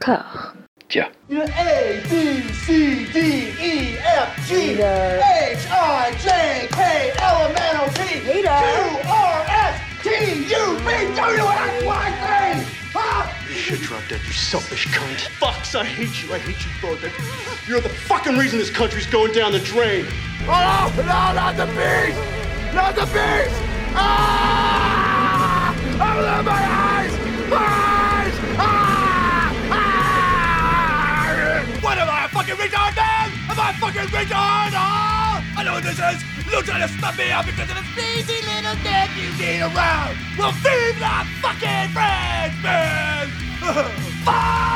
corps. Tiens. A, B, C, D, E, F, G, H, I, J, K, L, M, N, O, P, Q, R, S, T, U, V, W, X, Y, Z. Huh? You should drop dead, you selfish cunt. Fucks, I hate you. I hate you both. You're the fucking reason this country's going down the drain. Oh, no, not the bees! Not the bees! Ah! Open my eyes! Eyes! Ah! A fucking retard? Ah! I know what this is! You're to stop me out because of this lazy little dick you need around! Well, feed the fucking friends, man! Fuck!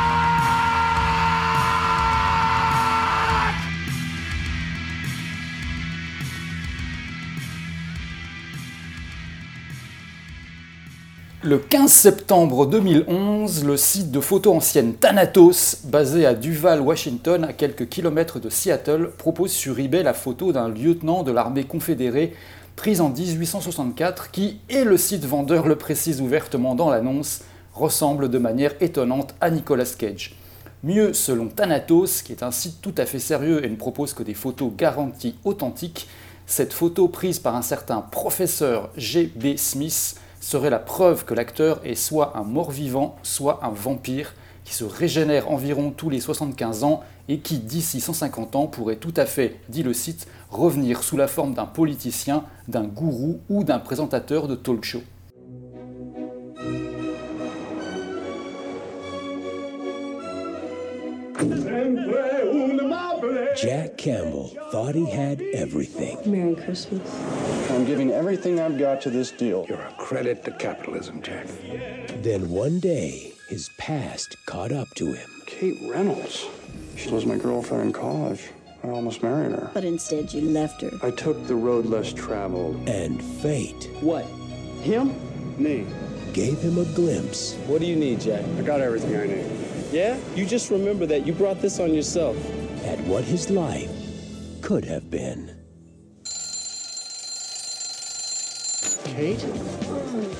Le 15 septembre 2011, le site de photos anciennes Thanatos, basé à Duval, Washington, à quelques kilomètres de Seattle, propose sur eBay la photo d'un lieutenant de l'armée confédérée prise en 1864 qui, et le site vendeur le précise ouvertement dans l'annonce, ressemble de manière étonnante à Nicolas Cage. Mieux, selon Thanatos, qui est un site tout à fait sérieux et ne propose que des photos garanties authentiques, cette photo prise par un certain professeur G.B. Smith serait la preuve que l'acteur est soit un mort-vivant, soit un vampire qui se régénère environ tous les 75 ans et qui, d'ici 150 ans, pourrait tout à fait, dit le site, revenir sous la forme d'un politicien, d'un gourou ou d'un présentateur de talk show. Jack Campbell thought he had everything. Merry Christmas. I'm giving everything I've got to this deal. You're a credit to capitalism, Jack. Then one day, his past caught up to him. Kate Reynolds. She was my girlfriend in college. I almost married her. But instead, you left her. I took the road less traveled. And fate What? Him? Me. gave him a glimpse What do you need, Jack? I got everything I need. Yeah? You just remember that you brought this on yourself. At what his life could have been. Kate?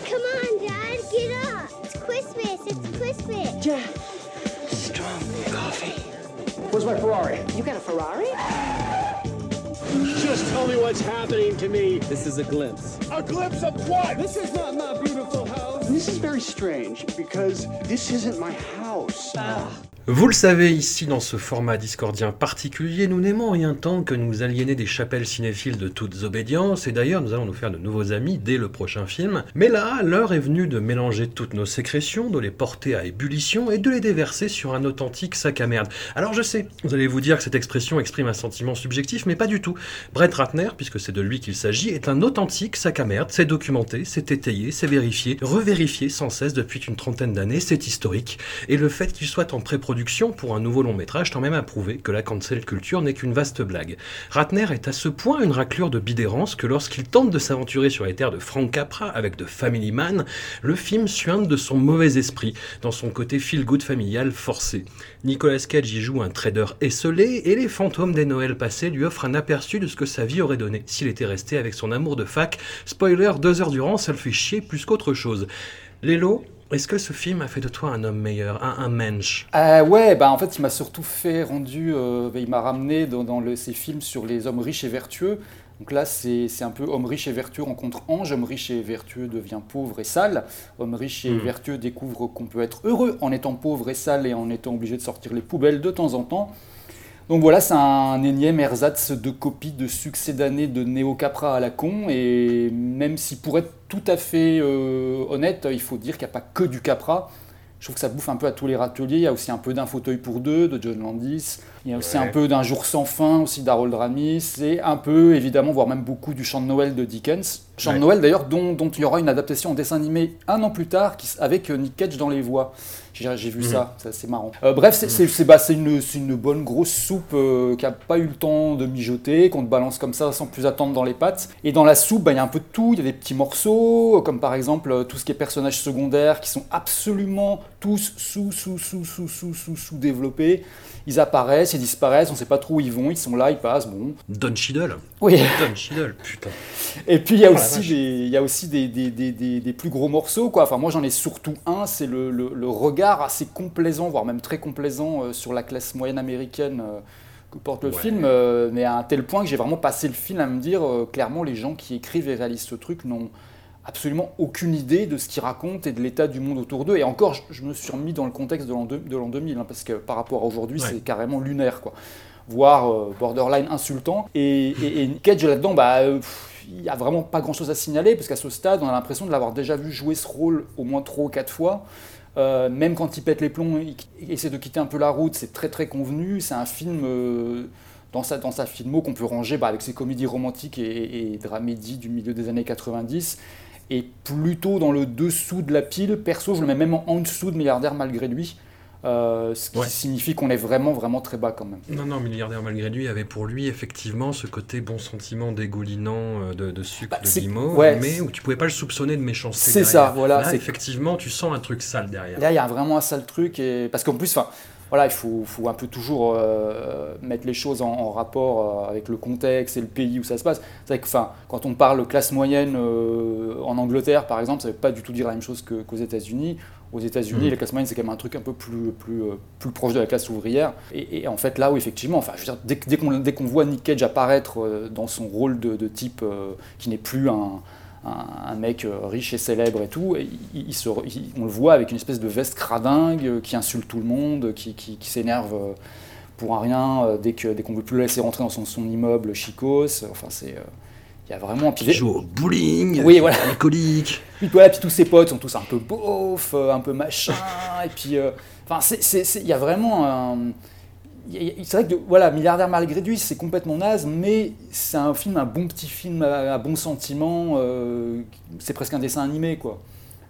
Come on, Dad, get up. It's Christmas. It's Christmas. Jeff. Strong coffee. Where's my Ferrari? You got a Ferrari? Just tell me what's happening to me. This is a glimpse. A glimpse of what? This is not my beautiful house. This is very strange because this isn't my house. Ah. Vous le savez, ici, dans ce format discordien particulier, nous n'aimons rien tant que nous aliéner des chapelles cinéphiles de toutes obédiences, et d'ailleurs, nous allons nous faire de nouveaux amis dès le prochain film. Mais là, l'heure est venue de mélanger toutes nos sécrétions, de les porter à ébullition et de les déverser sur un authentique sac à merde. Alors je sais, vous allez vous dire que cette expression exprime un sentiment subjectif, mais pas du tout. Brett Ratner, puisque c'est de lui qu'il s'agit, est un authentique sac à merde, c'est documenté, c'est étayé, c'est vérifié, revérifié sans cesse depuis une trentaine d'années, c'est historique, et le fait qu'il soit en pour un nouveau long métrage tend même à prouver que la cancel culture n'est qu'une vaste blague. Ratner est à ce point une raclure de bidérance que lorsqu'il tente de s'aventurer sur les terres de Frank Capra avec The Family Man, le film suinte de son mauvais esprit, dans son côté feel-good familial forcé. Nicolas Cage y joue un trader esselé, et les fantômes des Noëls passés lui offrent un aperçu de ce que sa vie aurait donné s'il était resté avec son amour de fac. Spoiler, deux heures durant, ça le fait chier plus qu'autre chose. Lélo, est-ce que ce film a fait de toi un homme meilleur, un, un mensch? Euh, ouais, bah en fait, il m'a surtout fait rendu, euh, il m'a ramené dans, dans le- ces films sur les hommes riches et vertueux. Donc là, c'est un peu homme riche et vertueux rencontre ange, homme riche et vertueux devient pauvre et sale, homme riche et Mhm. vertueux découvre qu'on peut être heureux en étant pauvre et sale et en étant obligé de sortir les poubelles de temps en temps. Donc voilà, c'est un énième ersatz de copie de succès d'année de Neo Capra à la con. Et même si pour être tout à fait euh, honnête, il faut dire qu'il n'y a pas que du Capra. Je trouve que ça bouffe un peu à tous les râteliers. Il y a aussi un peu d'un fauteuil pour deux de John Landis. Il y a aussi Ouais. un peu d'un jour sans fin aussi d'Harold Ramis. Et un peu, évidemment, voire même beaucoup du chant de Noël de Dickens. Chant Ouais. de Noël d'ailleurs dont, dont il y aura une adaptation en dessin animé un an plus tard qui avec euh, Nick Cage dans les voix. J'ai vu Mhm. ça, c'est marrant. Euh, bref, c'est bah, c'est une, une bonne grosse soupe euh, qui n'a pas eu le temps de mijoter, qu'on te balance comme ça sans plus attendre dans les pattes. Et dans la soupe, bah, il y a un peu de tout. Il y a des petits morceaux, comme par exemple euh, tout ce qui est personnages secondaires qui sont absolument tous sous, sous, sous, sous, sous, sous, sous développés. Ils apparaissent, ils disparaissent, on ne sait pas trop où ils vont, ils sont là, ils passent, bon. Don Cheadle Oui. Don Cheadle, putain. Et puis il y a Oh aussi, des, y a aussi des, des, des, des- plus gros morceaux, quoi. Enfin, moi j'en ai surtout un, c'est le, le- le regard assez complaisant, voire même très complaisant euh, sur la classe moyenne américaine euh, que porte le Ouais. film, euh, mais à un tel point que j'ai vraiment passé le film à me dire, clairement, les gens qui écrivent et réalisent ce truc n'ont absolument aucune idée de ce qu'ils racontent et de l'état du monde autour d'eux. Et encore, je, je me suis remis dans le contexte de l'an deux- de l'an 2000, hein, parce que par rapport à aujourd'hui, Ouais. c'est carrément lunaire, quoi. Voire euh, borderline insultant. Et, et, et Cage là-dedans, bah, euh, il n'y a vraiment pas grand-chose à signaler, parce qu'à ce stade, on a l'impression de l'avoir déjà vu jouer ce rôle au moins trois ou quatre fois. Euh, même quand il pète les plombs, il, il essaie de quitter un peu la route, c'est très très convenu. C'est un film euh, dans sa, dans sa filmo qu'on peut ranger bah, avec ses comédies romantiques et, et dramédies du milieu des années 90. Et plutôt dans le dessous de la pile, perso, je le mets même en, en dessous de Milliardaire malgré lui. Euh, ce qui Ouais. signifie qu'on est vraiment vraiment très bas quand même. Non, non, milliardaire malgré lui avait pour lui effectivement ce côté bon sentiment dégoulinant euh, de, de sucre Bah, de guimauve, ouais, mais où tu pouvais pas le soupçonner de méchanceté. C'est ça, voilà, Là, effectivement, tu sens un truc sale derrière. Là, il y a vraiment un sale truc, et... parce qu'en plus, enfin, voilà, il faut, faut un peu toujours euh, mettre les choses en, en rapport euh, avec le contexte et le pays où ça se passe. C'est vrai que, enfin, quand on parle classe moyenne euh, en Angleterre, par exemple, ça ne veut pas du tout dire la même chose qu'aux États-Unis. Aux États-Unis, Mhm. la classe moyenne, c'est quand même un truc un peu plus, plus, plus proche de la classe ouvrière. Et, et en fait, là où effectivement, enfin, je veux dire, dès, dès qu'on dès qu'on voit Nick Cage apparaître dans son rôle de, de type qui n'est plus un, un, un mec euh, riche et célèbre et tout, et il, il se, il- on le voit avec une espèce de veste cradingue euh, qui insulte tout le monde, qui, qui- qui s'énerve euh, pour un rien euh, dès que dès qu'on veut plus le laisser rentrer dans son, son immeuble chicos. Enfin, c'est euh, il y a vraiment Qui joue au bowling, Oui, voilà. alcoolique. puis, voilà, puis tous ses potes sont tous un peu beaufs, euh, un peu machin, et puis, euh, enfin, c'est- il y a vraiment un... C'est vrai que, voilà, Milliardaire malgré lui, c'est complètement naze, mais c'est un film, un bon petit film à, à bon sentiment, euh, c'est presque un dessin animé, quoi.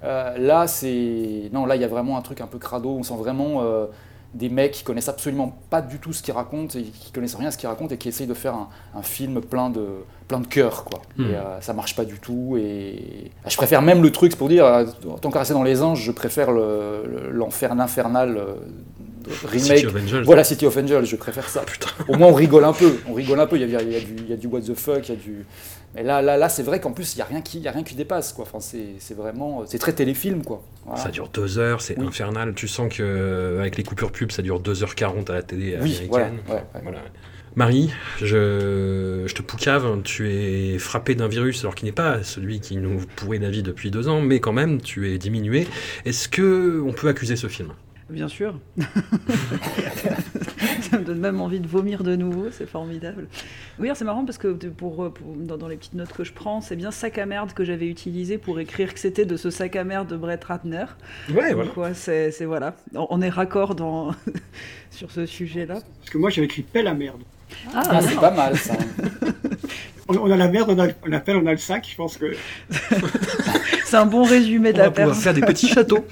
Euh, là, c'est... Non, là, il y a vraiment un truc un peu crado, on sent vraiment euh, des mecs qui connaissent absolument pas du tout ce qu'ils racontent, et qui connaissent rien à ce qu'ils racontent, et qui essayent de faire un, un film plein de, plein de cœur, quoi. Et euh, ça marche pas du tout, et je préfère même le truc, c'est pour dire, tant qu'à rester dans les anges, je préfère le- le- l'enfer infernal euh, remake. City of Angels. Voilà, City of Angels, je préfère ça. Au moins, on rigole un peu. On rigole un peu. Il y a, il y a du, il y a du what the fuck, il y a du. Mais là, là, là, c'est vrai qu'en plus, il y a rien qui, il y a rien qui dépasse, quoi. Enfin, c'est vraiment, c'est très téléfilm, quoi. Voilà. Ça dure deux heures, c'est Oui. infernal. Tu sens que euh, avec les coupures pub, ça dure 2h40 à la télé Oui, américaine. voilà, ouais, ouais. Voilà. Marie, je, je te poucave, tu es frappé d'un virus, alors qui n'est pas celui qui nous pourrit la vie depuis deux ans, mais quand même, tu es diminué. Est-ce que on peut accuser ce film? Bien sûr. ça me donne même envie de vomir de nouveau, c'est formidable. Oui, c'est marrant parce que pour, pour- dans, dans les petites notes que je prends, c'est bien sac à merde que j'avais utilisé pour écrire que c'était de ce sac à merde de Brett Ratner. Ouais, voilà. ouais, c'est voilà. On, on est raccord dans, sur ce sujet-là. Parce que moi, j'avais écrit pelle à merde. Ah, c'est pas mal, ça. On, on a la merde, on a, on a pelle, on a le sac. Je pense que. C'est un bon résumé de On la va pouvoir personne. faire des petits châteaux.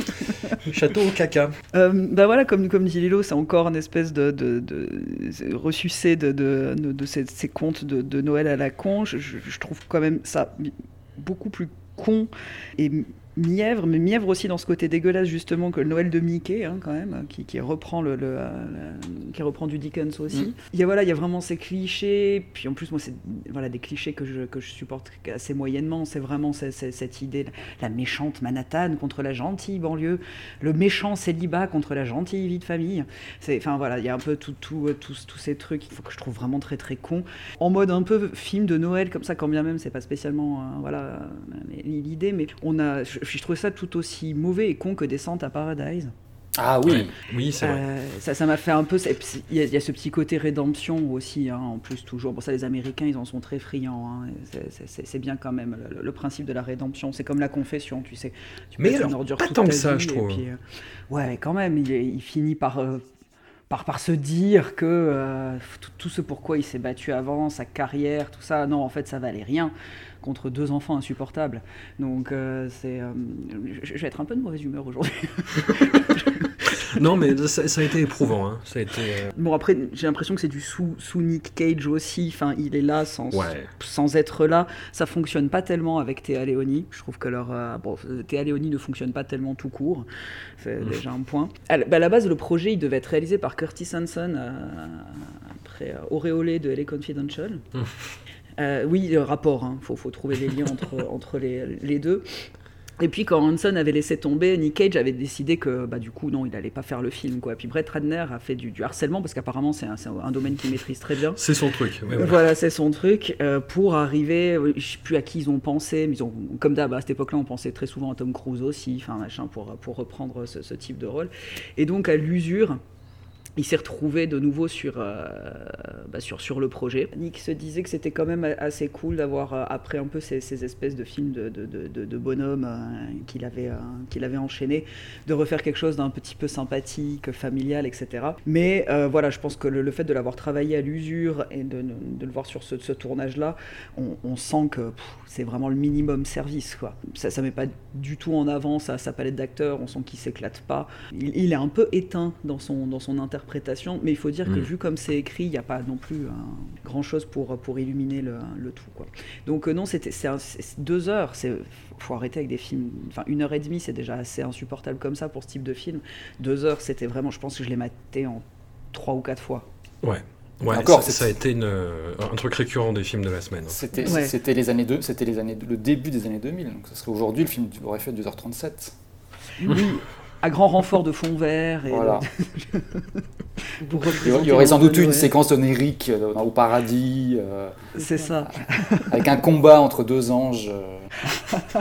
Château au caca. Euh, bah voilà, comme, comme dit Lilo, c'est encore une espèce de, de, de ressucé de, de, de, de ces, ces contes de, de Noël à la con. Je, je- je trouve quand même ça beaucoup plus con et mièvre, mais mièvre aussi dans ce côté dégueulasse justement que le Noël de Mickey, hein, quand même, qui, qui reprend le, le, euh, le- qui reprend du Dickens aussi. Mm. Il y a voilà, il y a vraiment ces clichés. Puis en plus, moi, c'est voilà des clichés que je, que je supporte assez moyennement. C'est vraiment cette idée, la méchante Manhattan contre la gentille banlieue, le méchant célibat contre la gentille vie de famille. C'est, enfin voilà, il y a un peu tout, tout, euh, tous, tous ces trucs. Faut que je trouve vraiment très très con, en mode un peu film de Noël comme ça, quand bien même c'est pas spécialement euh, voilà l'idée, mais on a, je, je trouve ça tout aussi mauvais et con que Descente à Paradise. Ah oui. Oui, c'est vrai. Euh, ça, ça m'a fait un peu. c'est- Il y, a- il y a ce petit côté rédemption aussi, hein, en plus, toujours. Bon, ça, les Américains, ils en sont très friands. hein, c'est- bien quand même le, le principe de la rédemption. C'est comme la confession, tu sais. Tu Mais alors, ordure pas tant ta que ça, vie, je trouve. puis, euh, ouais, quand même, il, finit par. euh, par, par se dire que euh, tout, tout ce pourquoi il s'est battu avant, sa carrière, tout ça, non, en fait, ça valait rien contre deux enfants insupportables. Donc, euh, c'est, euh, je, je vais être un peu de mauvaise humeur aujourd'hui. non, mais ça, ça, a été éprouvant. Hein. Ça a été, euh... Bon, après, j'ai l'impression que c'est du sous, sous Nick Cage aussi. Enfin, il est là sans, ouais. sans être là. Ça fonctionne pas tellement avec Théa Léoni. Je trouve que leur. Euh, bon, Théa Léoni ne fonctionne pas tellement tout court. C'est mmh. déjà un point. À, bah, à, la base, le projet, il devait être réalisé par Curtis Hanson, euh, après Auréolé de LA Confidential. Mmh. Euh, oui, le rapport, il hein. faut, faut, trouver les liens entre, entre les, les, deux. Et puis quand Hanson avait laissé tomber, Nick Cage avait décidé que bah, du coup non, il allait pas faire le film quoi. Puis Brett Ratner a fait du, du harcèlement parce qu'apparemment c'est un, un, domaine qu'il maîtrise très bien. C'est son truc. Ouais, voilà, voilà c'est son truc euh, pour arriver. Je sais plus à qui ils ont pensé, mais ils ont comme d'hab à cette époque-là on pensait très souvent à Tom Cruise aussi, enfin machin pour pour reprendre ce, ce type de rôle. Et donc à l'usure il s'est retrouvé de nouveau sur, euh, bah sur, sur le projet. Nick se disait que c'était quand même assez cool d'avoir, euh, après un peu ces, ces, espèces de films de, de, de, bonhommes euh, qu'il avait, qu'il avait enchaîné, de refaire quelque chose d'un petit peu sympathique, familial, etc. Mais voilà, je pense que le, fait de l'avoir travaillé à l'usure et de, le voir sur ce, ce tournage-là, on, sent que c'est vraiment le minimum service. Quoi. Ça ne met pas du tout en avant sa, palette d'acteurs, on sent qu'il s'éclate pas. Il, il, est un peu éteint dans son, dans son interprétation interprétation, mais il faut dire mmh. que vu comme c'est écrit, il n'y a pas non plus hein, grand chose pour, pour illuminer le, le tout. Quoi. Donc euh, non, c'était c'est deux heures, c'est faut arrêter avec des films. Enfin, une heure et demie, c'est déjà assez insupportable comme ça pour ce type de film. Deux heures, c'était vraiment, je pense que je l'ai maté en trois ou quatre fois. Ouais. Ouais, Encore, ça, ça, a été une, un truc récurrent des films de la semaine. C'était ouais. les années deux, c'était les années, le début des années 2000. Donc, ça serait aujourd'hui le film aurait fait 2h37. Oui, à grand renfort de fond vert. Et voilà. de... il y aurait sans doute une séquence onérique euh, au paradis. Euh, c'est ça. Avec un combat entre deux anges. Euh...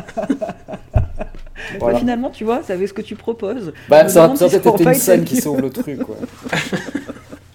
voilà. bah, finalement, tu vois, ça avait ce que tu proposes. Bah, ça, ça peut-être été une scène qui sauve le truc. Quoi.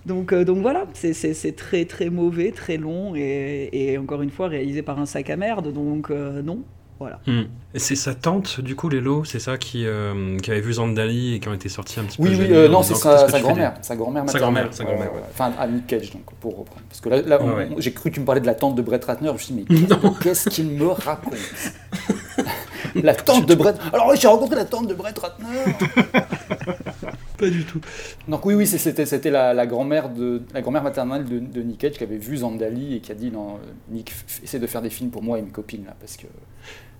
Donc, euh, donc voilà, c'est très très mauvais, très long et, et, encore une fois réalisé par un sac à merde. Donc euh, non, voilà. Mmh. Et c'est sa tante, du coup, Lélo, c'est ça qui, euh, qui avait vu Zandali et qui ont été sortis un petit oui, peu. Oui, euh, non, c'est sa, sa grand-mère. Sa grand-mère Sa grand-mère, sa grand-mère. Ouais. Enfin, à Nick Cage, donc, pour reprendre. Parce que là, là ouais, ouais. j'ai cru que tu me parlais de la tante de Brett Ratner. Je me suis dit, mais qu'est-ce qu'il me raconte La tante de Brett. Alors, oui, j'ai rencontré la tante de Brett Ratner. Pas du tout. Donc oui, oui, c'était la, la grand-mère de la grand-mère maternelle de, de, Nick Cage qui avait vu Zandali et qui a dit non, Nick, essaie de faire des films pour moi et mes copines là, parce que.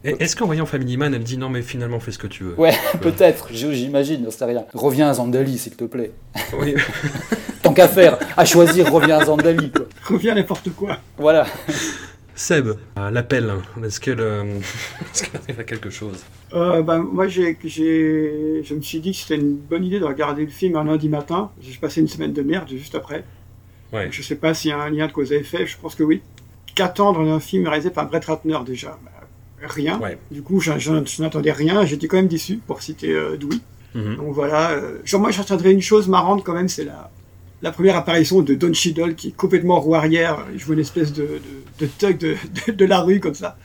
Est-ce qu'en voyant Family Man, elle dit non mais finalement fais ce que tu veux Ouais, peut-être, j'imagine, j'en sais rien. Reviens à Zandali, s'il te plaît. Oui. Tant qu'à faire, à choisir, reviens à Zandali. Quoi. Reviens à n'importe quoi. Voilà. Seb, l'appel, est-ce qu'elle euh, est arrive à quelque chose? Euh, ben, Moi, je me suis dit que c'était une bonne idée de regarder le film un lundi matin. J'ai passé une semaine de merde juste après. Ouais. Donc, je sais pas s'il y a un lien de cause à effet, je pense que oui. Qu'attendre d'un film réalisé par Brett Ratner déjà Rien. Ouais. Du coup, je, je, je n'attendais rien. J'étais quand même déçu, pour citer euh, Dewey. Mhm. Mm -hmm. Donc voilà. Euh, genre, moi, j'attendrais une chose marrante quand même, c'est la, la première apparition de Don Cheadle qui est complètement roue arrière. Il joue une espèce de, de, de thug de, de, de, la rue comme ça,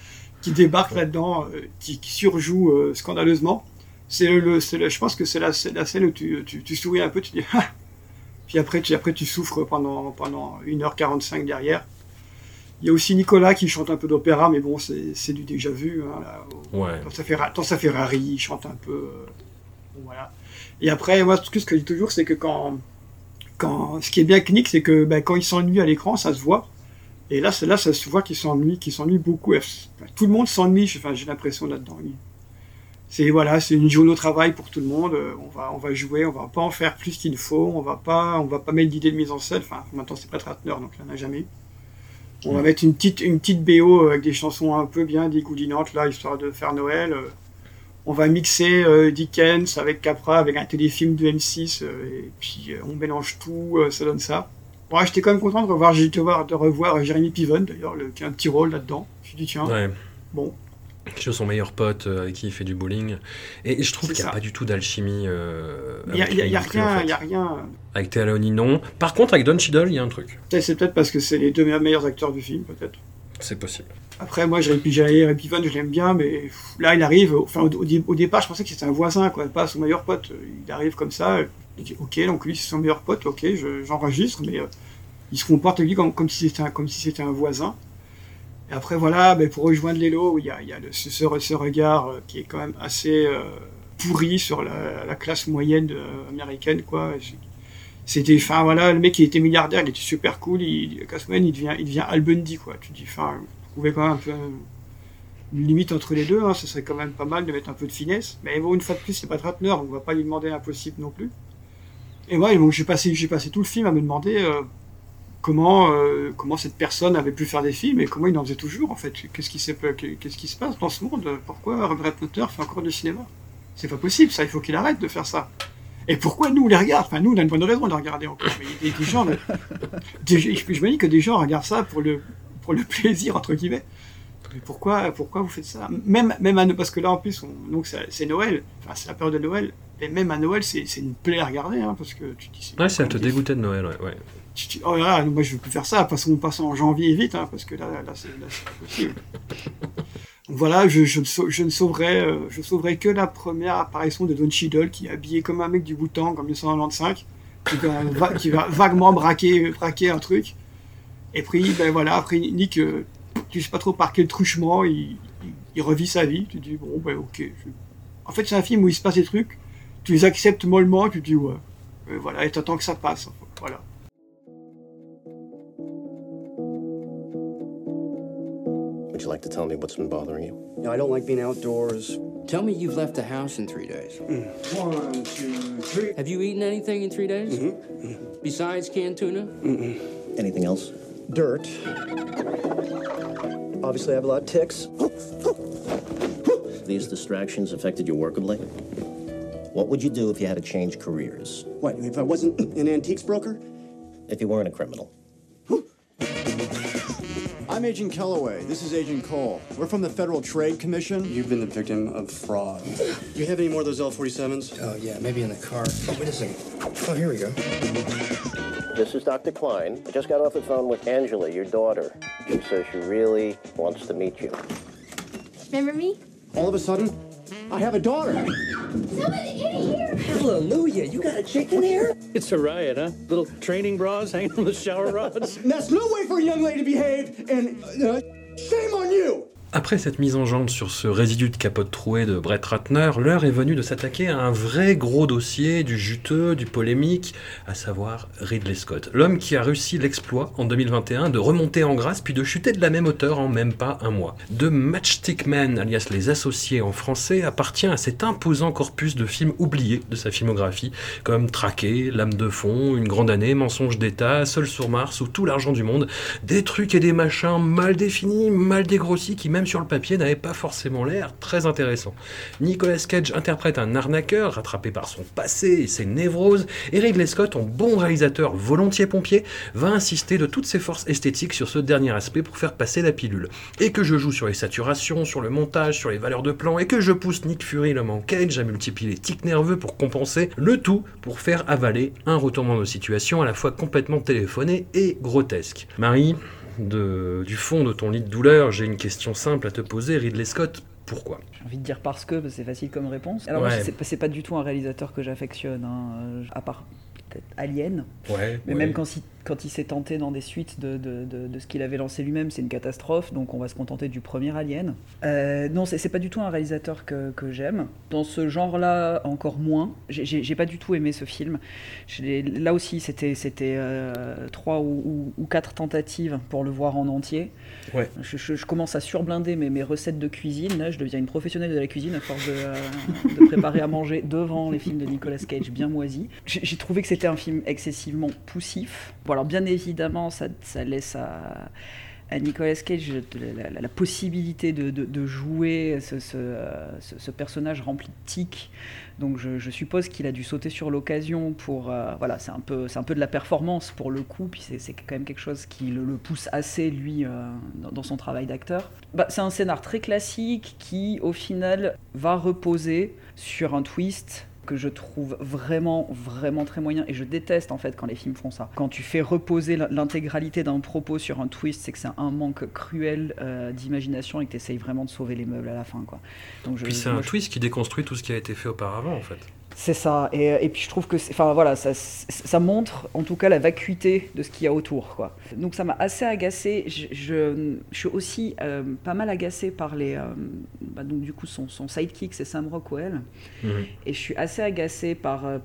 qui débarque là-dedans, euh, qui, qui, surjoue euh, scandaleusement. C'est le, le, le, je pense que c'est la, la, scène où tu, tu, tu, souris un peu, tu dis ah Puis après tu, après, tu souffres pendant, pendant 1h45 derrière. Il y a aussi Nicolas qui chante un peu d'opéra, mais bon, c'est du déjà vu. Hein, là, ouais. Ferrari, dans sa Ferrari, il chante un peu. Euh, bon, voilà. Et après, moi, ce que je dis toujours, c'est que quand quand, ce qui est bien clinique, c'est que ben, quand il s'ennuie à l'écran, ça se voit. Et là, là ça se voit qu'il s'ennuie, qu'il s'ennuie beaucoup. Tout le monde s'ennuie, enfin, j'ai l'impression là-dedans. C'est voilà, c'est une journée au travail pour tout le monde. On va, on va jouer, on va pas en faire plus qu'il faut. On va pas, on va pas mettre d'idée de mise en scène. Enfin, maintenant c'est pas Ratner, donc il n'y en a jamais eu. On va mettre une petite, une petite BO avec des chansons un peu bien dégoulinantes là, histoire de faire Noël on va mixer euh, Dickens avec Capra, avec un téléfilm de M6, euh, et puis euh, on mélange tout, ça donne ça. Bon, j'étais quand même content de revoir, de revoir, de revoir Jérémy Piven, d'ailleurs, qui a un petit rôle là-dedans. Je me suis dit, tiens, ouais. bon. Qui est son meilleur pote avec qui il fait du bowling. Et je trouve qu'il n'y a pas du tout d'alchimie. Il n'y a, y a, y a rien, en fait. a rien. Avec Théa Leoni, non. Par contre, avec Don Cheadle, il y a un truc. C'est peut-être parce que c'est les deux meilleurs acteurs du film, peut-être. C'est possible. Après, moi, Jérémy Piven, je l'aime bien, mais là, il arrive. Enfin, au, au, départ, je pensais que c'était un voisin, quoi, pas son meilleur pote. Il arrive comme ça. Il dit, ok, donc lui, c'est son meilleur pote. Ok, j'enregistre, je, mais euh, il se comporte lui comme, comme si c'était un, comme si c'était un voisin. Et après, voilà, ben, pour rejoindre Lélo, il y a, il y a ce, regard euh, qui est quand même assez. Euh, pourri sur la, la classe moyenne euh, américaine. C'était, enfin voilà, le mec il était milliardaire, il était super cool, il, classe moyenne, il devient, il devient Al Bundy, quoi. Tu dis, enfin, vous trouvez quand même un peu une limite entre les deux, hein, ce serait quand même pas mal de mettre un peu de finesse. Mais bon, une fois de plus, c'est pas Ratner, on va pas lui demander l'impossible non plus. Et moi, j'ai passé, j'ai passé tout le film à me demander comment, euh, comment cette personne avait pu faire des films et comment il en faisait toujours, en fait. Qu'est-ce qui, qu'est-ce qui se passe dans ce monde? Pourquoi Robert Ratner fait encore du cinéma? C'est pas possible, ça, il faut qu'il arrête de faire ça. Et pourquoi nous, on les regarde? Enfin, nous, on a une bonne raison de les regarder encore. Mais a des gens, je me dis que des gens regardent ça pour le, pour le plaisir, entre guillemets pourquoi, pourquoi vous faites ça? Même, même à, Parce que là, en plus, donc c'est Noël, enfin, c'est la période de Noël, et même à Noël, c'est une plaie à regarder, hein, parce que tu dis. Ouais, ça te dégoûtait de Noël, ouais. Tu dis, oh là, moi je veux plus faire ça, passons, passons en janvier vite, hein, parce que là, là, c'est pas possible. donc voilà, je, je, je, ne sauverai, euh, je sauverai que la première apparition de Don Cheadle, qui est habillé comme un mec du Bhoutan en 1995, qui va, qui va vaguement braquer, braquer un truc. Et puis, ben voilà, après Nick. Euh, tu sais pas trop par quel truchement il, il, revit sa vie. Tu dis, bon, ben ok. En fait, c'est un film où il se passe des trucs, tu les acceptes mollement, et tu dis, ouais. Et voilà, et t'attends que ça passe. Voilà. Would you like to tell me what's been bothering you? No, I don't like being outdoors. Tell me you've left the house in three days. Mm. One, two, three. Have you eaten anything in three days? Mm-hmm. Mm-hmm. Besides canned tuna? Mm-mm. Anything else? Dirt. Obviously, I have a lot of ticks. These distractions affected you workably? What would you do if you had to change careers? What, if I wasn't an antiques broker? If you weren't a criminal? I'm Agent Kellaway. This is Agent Cole. We're from the Federal Trade Commission. You've been the victim of fraud. Do you have any more of those L-47s? Oh, yeah, maybe in the car. Oh, wait a second. Oh, here we go. This is Dr. Klein. I just got off the phone with Angela, your daughter. She says she really wants to meet you. Remember me? All of a sudden, I have a daughter. Somebody get here! Hallelujah, you got a chick in here? It's a riot, huh? Little training bras hanging from the shower rods. That's no way for a young lady to behave, and uh, shame on you! Après cette mise en jambe sur ce résidu de capote trouée de Brett Ratner, l'heure est venue de s'attaquer à un vrai gros dossier du juteux, du polémique, à savoir Ridley Scott. L'homme qui a réussi l'exploit en 2021 de remonter en grâce puis de chuter de la même hauteur en même pas un mois. De Matchstick Men, alias Les Associés en français, appartient à cet imposant corpus de films oubliés de sa filmographie, comme Traqué, L'âme de fond, Une grande année, Mensonge d'État, Seul sur Mars ou Tout l'argent du monde. Des trucs et des machins mal définis, mal dégrossis qui même sur le papier, n'avait pas forcément l'air très intéressant. Nicolas Cage interprète un arnaqueur rattrapé par son passé et ses névroses, et Ridley Scott, bon réalisateur volontiers pompier, va insister de toutes ses forces esthétiques sur ce dernier aspect pour faire passer la pilule. Et que je joue sur les saturations, sur le montage, sur les valeurs de plan, et que je pousse Nick Fury, l'homme en Cage, à multiplier les tics nerveux pour compenser le tout pour faire avaler un retournement de situation à la fois complètement téléphoné et grotesque. Marie, de, du fond de ton lit de douleur, j'ai une question simple à te poser. Ridley Scott, pourquoi? J'ai envie de dire parce que, c'est facile comme réponse. Alors, ouais. c'est pas du tout un réalisateur que j'affectionne, hein, à part peut-être Alien. Ouais, mais ouais. même quand, quand il s'est tenté dans des suites de, de, de, de ce qu'il avait lancé lui-même, c'est une catastrophe, donc on va se contenter du premier Alien. Euh, non, c'est pas du tout un réalisateur que, que j'aime. Dans ce genre-là, encore moins. J'ai pas du tout aimé ce film. Là aussi, c'était euh, trois ou, ou, ou, quatre tentatives pour le voir en entier. Ouais. Je, je, je, commence à surblinder mes, mes, recettes de cuisine. Là, je deviens une professionnelle de la cuisine à force de, euh, de préparer à manger devant les films de Nicolas Cage bien moisis. J'ai trouvé que c'était un film excessivement poussif. Alors bien évidemment, ça, laisse à, à, Nicolas Cage la, possibilité de, jouer ce, ce, personnage rempli de tics. Donc je, suppose qu'il a dû sauter sur l'occasion pour... Euh, voilà, c'est un, peu, de la performance pour le coup, puis c'est quand même quelque chose qui le, pousse assez, lui, euh, dans, dans, son travail d'acteur. Bah, c'est un scénar très classique qui, au final, va reposer sur un twist que je trouve vraiment, vraiment très moyen. Et je déteste en fait quand les films font ça. Quand tu fais reposer l'intégralité d'un propos sur un twist, c'est que c'est un manque cruel euh, d'imagination et que tu essayes vraiment de sauver les meubles à la fin. Quoi. Donc je, Puis c'est un je... twist qui déconstruit tout ce qui a été fait auparavant en fait. C'est ça. Et, et, puis je trouve que, enfin voilà, ça, ça, montre en tout cas la vacuité de ce qu'il y a autour, quoi. Donc ça m'a assez agacé. Je, je, je, suis aussi euh, pas mal agacé par les, euh, bah, donc du coup son, son sidekick, c'est Sam Rockwell, mmh. et je suis assez agacé par euh,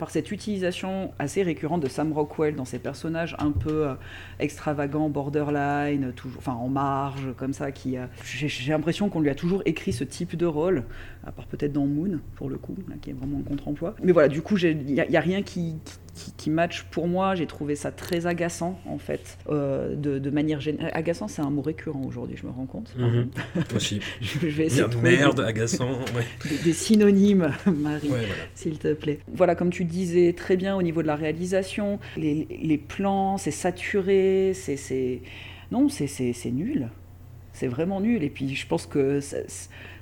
par cette utilisation assez récurrente de Sam Rockwell dans ses personnages un peu euh, extravagants, borderline, toujours, enfin en marge, comme ça, qui euh, j'ai l'impression qu'on lui a toujours écrit ce type de rôle, à part peut-être dans Moon, pour le coup, là, qui est vraiment un contre-emploi. Mais voilà, du coup, il n'y a, a, rien qui, qui, qui match pour moi. J'ai trouvé ça très agaçant, en fait, euh, de, de, manière générale. Agaçant, c'est un mot récurrent aujourd'hui, je me rends compte. Mm -hmm. Aussi. je vais essayer de merde, des, agaçant. Ouais. Des, des, synonymes, Marie, ouais, voilà. s'il te plaît. Voilà, comme tu disais très bien au niveau de la réalisation, les, les plans, c'est saturé, c'est. Non, c'est nul c'est vraiment nul. Et puis je pense que ça,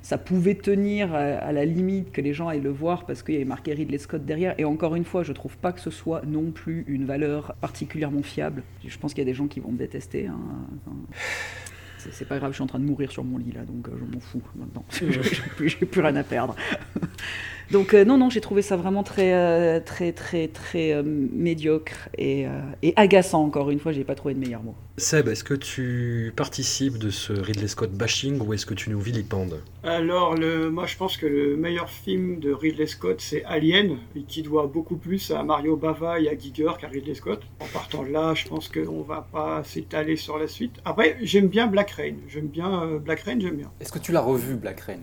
ça pouvait tenir à, à, la limite que les gens aillent le voir parce qu'il y avait marqué Ridley Scott derrière. Et encore une fois, je trouve pas que ce soit non plus une valeur particulièrement fiable. Je pense qu'il y a des gens qui vont me détester. Hein. Enfin, c'est pas grave, je suis en train de mourir sur mon lit là, donc euh, je m'en fous maintenant. j'ai plus, plus, rien à perdre. Donc euh, non, non, j'ai trouvé ça vraiment très, euh, très, très, très euh, médiocre et, et, agaçant. Encore une fois, j'ai pas trouvé de meilleur mot. Seb, est-ce que tu participes de ce Ridley Scott bashing ou est-ce que tu nous vilipendes Alors, le, moi, je pense que le meilleur film de Ridley Scott, c'est Alien, et qui doit beaucoup plus à Mario Bava et à Giger qu'à Ridley Scott. En partant de là, je pense qu'on va pas s'étaler sur la suite. Après, j'aime bien Black Rain. J'aime bien euh, Black Rain, j'aime bien. Est-ce que tu l'as revu, Black Rain?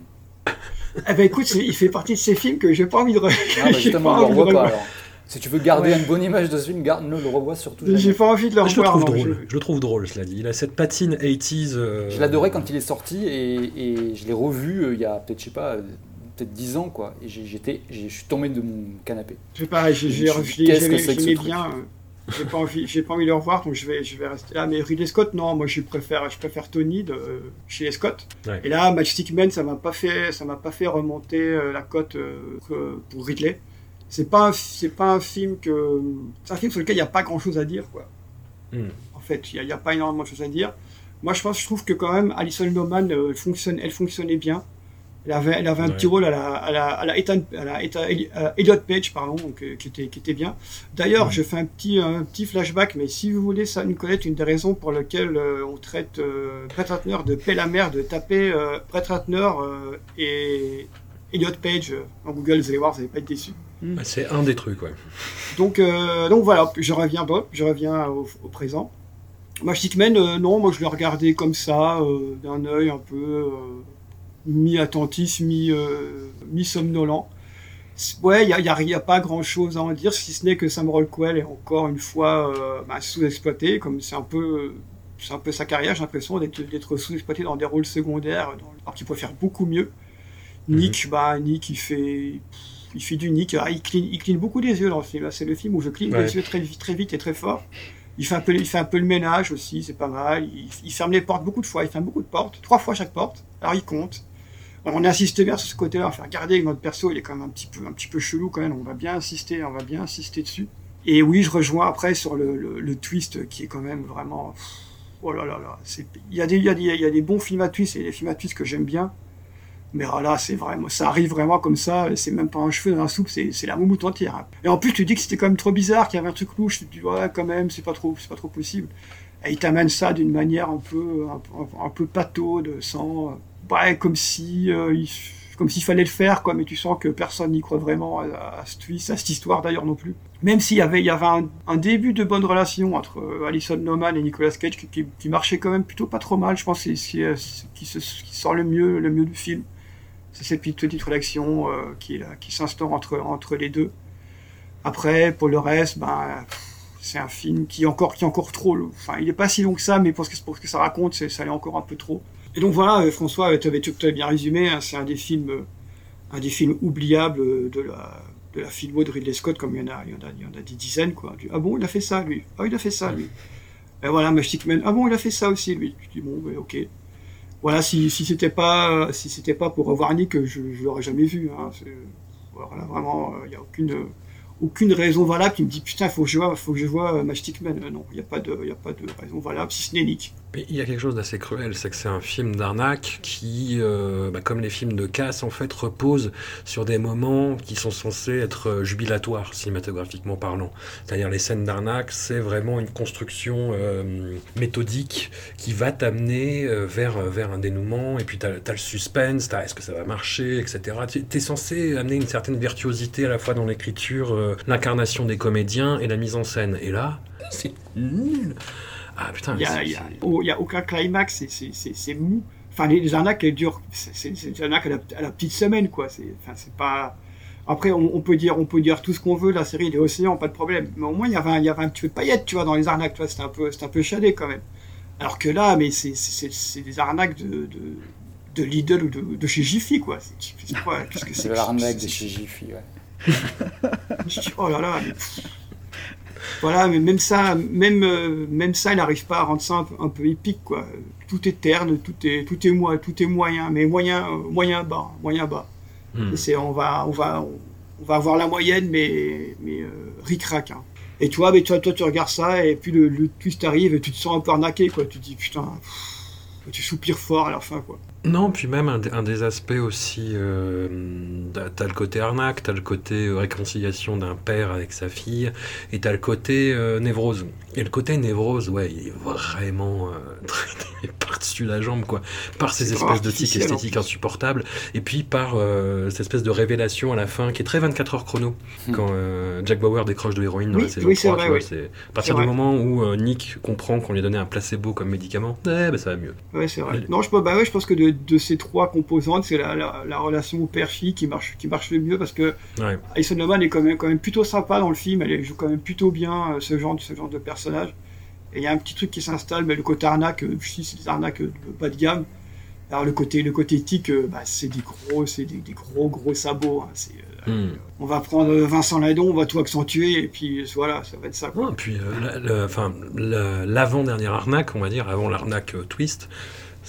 Eh ben écoute, il fait partie de ces films que j'ai pas envie de revoir. Ah, bah justement, on le revoit pas alors. Si tu veux garder ouais. une bonne image de ce film, garde le, revois surtout. J'ai pas envie de le revoir. Je le trouve non, drôle. Je... je... le trouve drôle, cela dit. Il a cette patine 80s. Euh... Je l'adorais quand il est sorti et, et je l'ai revu euh, il y a peut-être, je sais pas, peut-être 10 ans quoi. Et j'étais, je suis tombé de mon canapé. Je sais pas, j'ai j'aimais bien. J'ai pas envie, j'ai pas envie de le revoir, donc je vais, je vais rester là. Mais Ridley Scott, non, moi je préfère, je préfère Tony de chez les Scott. Ouais. Et là, Matchstick Men, ça m'a pas fait, ça m'a pas fait remonter euh, la cote euh, pour Ridley. C'est pas, c'est pas un film que, c'est un film sur lequel il n'y a pas grand chose à dire, quoi. Mm. En fait, il n'y a, a, pas énormément de choses à dire. Moi, je pense, je trouve que quand même, Alison Lohman euh, fonctionne, elle fonctionnait bien. Elle avait, elle avait un ouais. petit rôle à la, à la, à la, Ethan, à la Ethan, à Elliot Page, pardon, donc, euh, qui, était, qui était bien. D'ailleurs, je fais un petit, un petit flashback, mais si vous voulez ça, nous connaître une des raisons pour lesquelles euh, on traite euh, Brett Ratner de paix la mer, de taper euh, Brett Ratner euh, et Elliot Page en Google, vous allez voir, vous n'allez pas être déçus. Mmh. C'est un des trucs, ouais. Donc, euh, donc voilà, je reviens, Bob, je reviens au, au présent. Magic Man, euh, non, moi je l'ai regardé comme ça, euh, d'un œil un peu mi-attentif, mi-somnolent. Mi ouais, il n'y a, y a, y a, pas grand-chose à en dire, si ce n'est que Sam Rockwell est encore une fois euh, bah, sous-exploité, comme c'est un peu c'est un peu sa carrière, j'ai l'impression d'être sous-exploité dans des rôles secondaires, dans, alors qu'il pourrait faire beaucoup mieux. Nick, mm -hmm. bah Nick, il fait il fait du Nick, ah, il, cligne, il cligne beaucoup des yeux dans ce film. C'est le film où je cligne ouais. les yeux très, très vite et très fort. Il fait un peu, il fait un peu le ménage aussi, c'est pas mal. Il, il, ferme les portes beaucoup de fois, il ferme beaucoup de portes, trois fois chaque porte. Alors il compte. On insiste bien sur ce côté-là, on fait regarder notre perso, il est quand même un petit peu, un petit peu chelou quand même. On va bien insister, on va bien insister dessus. Et oui, je rejoins après sur le, le, twist qui est quand même vraiment. Oh là là là, il y a des, y a y a des bons films à twist et des films à twist que j'aime bien. Mais là, c'est vraiment, ça arrive vraiment comme ça, c'est même pas un cheveu dans la soupe, c'est, la moumoute entière. Hein. Et en plus, tu dis que c'était quand même trop bizarre, qu'il y avait un truc louche, tu te dis, ouais, quand même, c'est pas trop, c'est pas trop possible. Et il t'amène ça d'une manière un peu, un, un peu pataude, sans, comme si, euh, comme s'il fallait le faire, quoi, mais tu sens que personne n'y croit vraiment à, cette, histoire d'ailleurs non plus. Même s'il y avait, il y avait un, début de bonne relation entre euh, Alison Norman et Nicolas Cage qui, marchait quand même plutôt pas trop mal, je pense, c'est ce qui, sort le mieux, le mieux du film c'est cette petite relation euh, qui, s'instaure entre, entre les deux. Après, pour le reste, ben, c'est un film qui est encore, qui encore trop. Enfin, il n'est pas si long que ça, mais pour ce que, ça raconte, ça allait encore un peu trop. Et donc voilà, euh, François, tu avais tout bien résumé. Hein, c'est un des films, un des films oubliables de la, de la filmo de Ridley Scott, comme il y en a, il y en a, des dizaines, quoi. Ah bon, il a fait ça, lui. Ah, il a fait ça, lui. Et voilà, Magic Man. Ah bon, il a fait ça aussi, lui. Tu dis bon, ben, ok voilà, si, c'était pas si pas pour revoir Nick, je, je l'aurais jamais vu. Hein. Voilà, vraiment, il euh, n'y a aucune raison valable qui me dit putain, faut faut que je vois Matchstick Man. non, il n'y a a pas de raison valable si ce n'est Nick. Il y a quelque chose d'assez cruel, c'est que c'est un film d'arnaque qui, euh, bah, comme les films de casse, en fait, repose sur des moments qui sont censés être euh, jubilatoires, cinématographiquement parlant. C'est-à-dire les scènes d'arnaque, c'est vraiment une construction euh, méthodique qui va t'amener vers, vers un dénouement, et puis tu as, le suspense, est-ce que ça va marcher, etc. Tu es censé amener une certaine virtuosité à la fois dans l'écriture, l'incarnation des comédiens et la mise en scène. Et là, c'est nul. Ah putain, il n'y a, aucun climax, c'est mou. Enfin, les, arnaques, elles durent. C'est des arnaques à la, petite semaine, quoi. C'est pas. Après, on, peut dire, on peut dire tout ce qu'on veut, la série Les Océans, pas de problème. Mais au moins, il y avait un, il y avait un petit peu de paillettes, tu vois, dans les arnaques, tu vois, c'était un peu, un peu chadé quand même. Alors que là, mais c'est des arnaques de, de, de Lidl ou de, de, chez Jiffy, quoi. C'est quoi Qu'est-ce que c'est l'arnaque de chez Jiffy, ouais. oh là là. Mais... Voilà, mais même ça, même, euh, même ça, il n'arrive pas à rendre ça un peu, épique, quoi. Tout est terne, tout est, tout est, moi, tout est moyen, mais moyen, euh, moyen bas, moyen bas. Hmm. C'est, on va, on va, on va avoir la moyenne, mais, mais euh, ric-rac. Hein. Et toi, mais toi, toi, tu regardes ça, et puis le, le twist arrive, et tu te sens un peu arnaqué, quoi. Tu te dis, putain, tu soupires fort à la fin, quoi. Non, puis même un, des aspects aussi, euh, t'as le côté arnaque, t'as le côté euh, réconciliation d'un père avec sa fille, et t'as le côté euh, névrose. Et le côté névrose, ouais, il est vraiment euh, par-dessus la jambe, quoi. Par ces espèces de tics esthétiques insupportables, et puis par cette espèce de révélation à la fin qui est très 24 heures chrono, hmm. quand Jack Bauer décroche de l'héroïne dans la saison 3, tu vois, c'est à partir du moment où Nick comprend qu'on lui a donné un placebo comme médicament, eh ben ça va mieux. Ouais, c'est vrai. Non, je, bah ouais, je pense que de, de ces trois composantes, c'est la, la, relation père-fille qui marche, qui marche le mieux parce que ouais. Alison est quand même, quand même plutôt sympa dans le film, elle joue quand même plutôt bien euh, ce, genre, ce genre de personnage. Et il y a un petit truc qui s'installe, mais le côté arnaque, euh, je c'est des arnaques euh, bas de gamme. Alors le côté, le côté éthique, bah, c'est des gros, c'est des, gros gros sabots. Hein. Hmm. On va prendre Vincent Ladon, on va tout accentuer et puis voilà, ça va être ça. Quoi. puis enfin l'avant-dernière arnaque, on va dire, avant l'arnaque twist,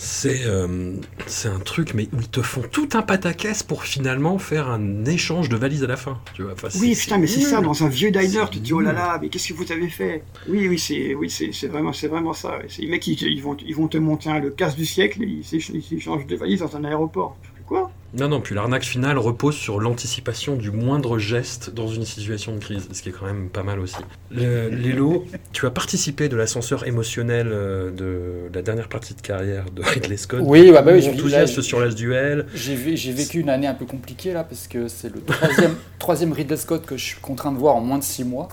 c'est euh, c'est un truc, mais ils te font tout un pataquès pour finalement faire un échange de valises à la fin. Tu vois oui, putain, mais c'est ça, dans un vieux diner, tu te dis, oh là là, mais qu'est-ce que vous avez fait? Oui, oui, c'est oui, c'est vraiment, vraiment ça. Les mecs, ils, ils, vont, ils vont te monter le casse du siècle et ils s'échangent de valises dans un aéroport. Quoi? Non, non, puis l'arnaque finale repose sur l'anticipation du moindre geste dans une situation de crise, ce qui est quand même pas mal aussi. Lélo, tu as participé de l'ascenseur émotionnel euh, de la dernière partie de carrière de Ridley Scott. Oui, bah, bah oui, enthousiasme sur l'as duel. J'ai vécu une année un peu compliquée là, parce que c'est le troisième, troisième Ridley Scott que je suis contraint de voir en moins de six mois.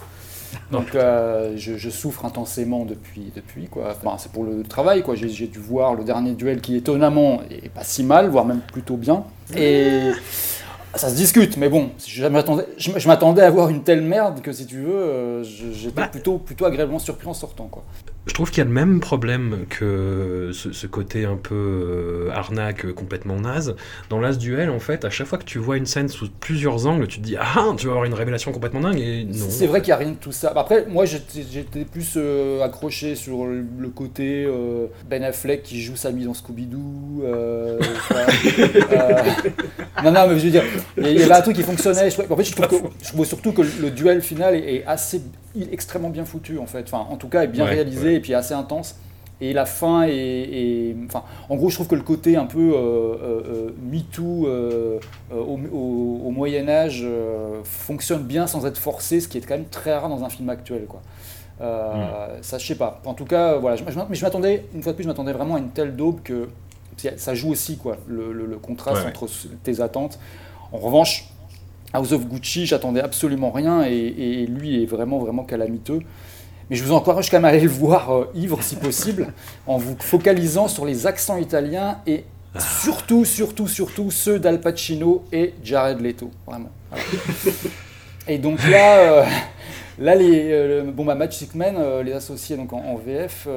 Donc euh, je, souffre intensément depuis, depuis quoi. Enfin, c'est pour le travail quoi. J'ai dû voir le dernier duel qui étonnamment est pas si mal, voire même plutôt bien. Et ça se discute, mais bon, je m'attendais à voir une telle merde que si tu veux, euh, j'étais bah. plutôt, plutôt agréablement surpris en sortant quoi. Je trouve qu'il y a le même problème que ce, côté un peu euh, arnaque complètement naze. Dans l'As Duel, en fait, à chaque fois que tu vois une scène sous plusieurs angles, tu te dis Ah, tu vas avoir une révélation complètement dingue. Et non. C'est vrai qu'il n'y a rien de tout ça. Après, moi, j'étais plus euh, accroché sur le côté euh, Ben Affleck qui joue sa mise en Scooby-Doo. non, non, mais je veux dire, il y avait un truc qui fonctionnait. en fait, je trouve, je trouve surtout que le duel final est assez extrêmement bien foutu en fait. Enfin, en tout cas, est bien réalisé et puis assez intense. Et la fin est, enfin, en gros, je trouve que le côté un peu euh, euh, euh MeToo euh, au, Moyen Âge fonctionne bien sans être forcé, ce qui est quand même très rare dans un film actuel, quoi. Mm. Ça, je sais pas. En tout cas, voilà. Je, mais je m'attendais, une fois de plus, je m'attendais vraiment à une telle daube que ça joue aussi, quoi, le, contraste entre tes attentes. En revanche, House of Gucci, j'attendais absolument rien et, lui est vraiment, vraiment calamiteux. Mais je vous encourage quand même à aller le voir euh, ivre si possible, en vous focalisant sur les accents italiens et surtout, surtout, surtout ceux d'Al Pacino et Jared Leto. Vraiment. et donc là, euh, là les, euh, bon, bah, Magic Man, les associés donc, en, VF,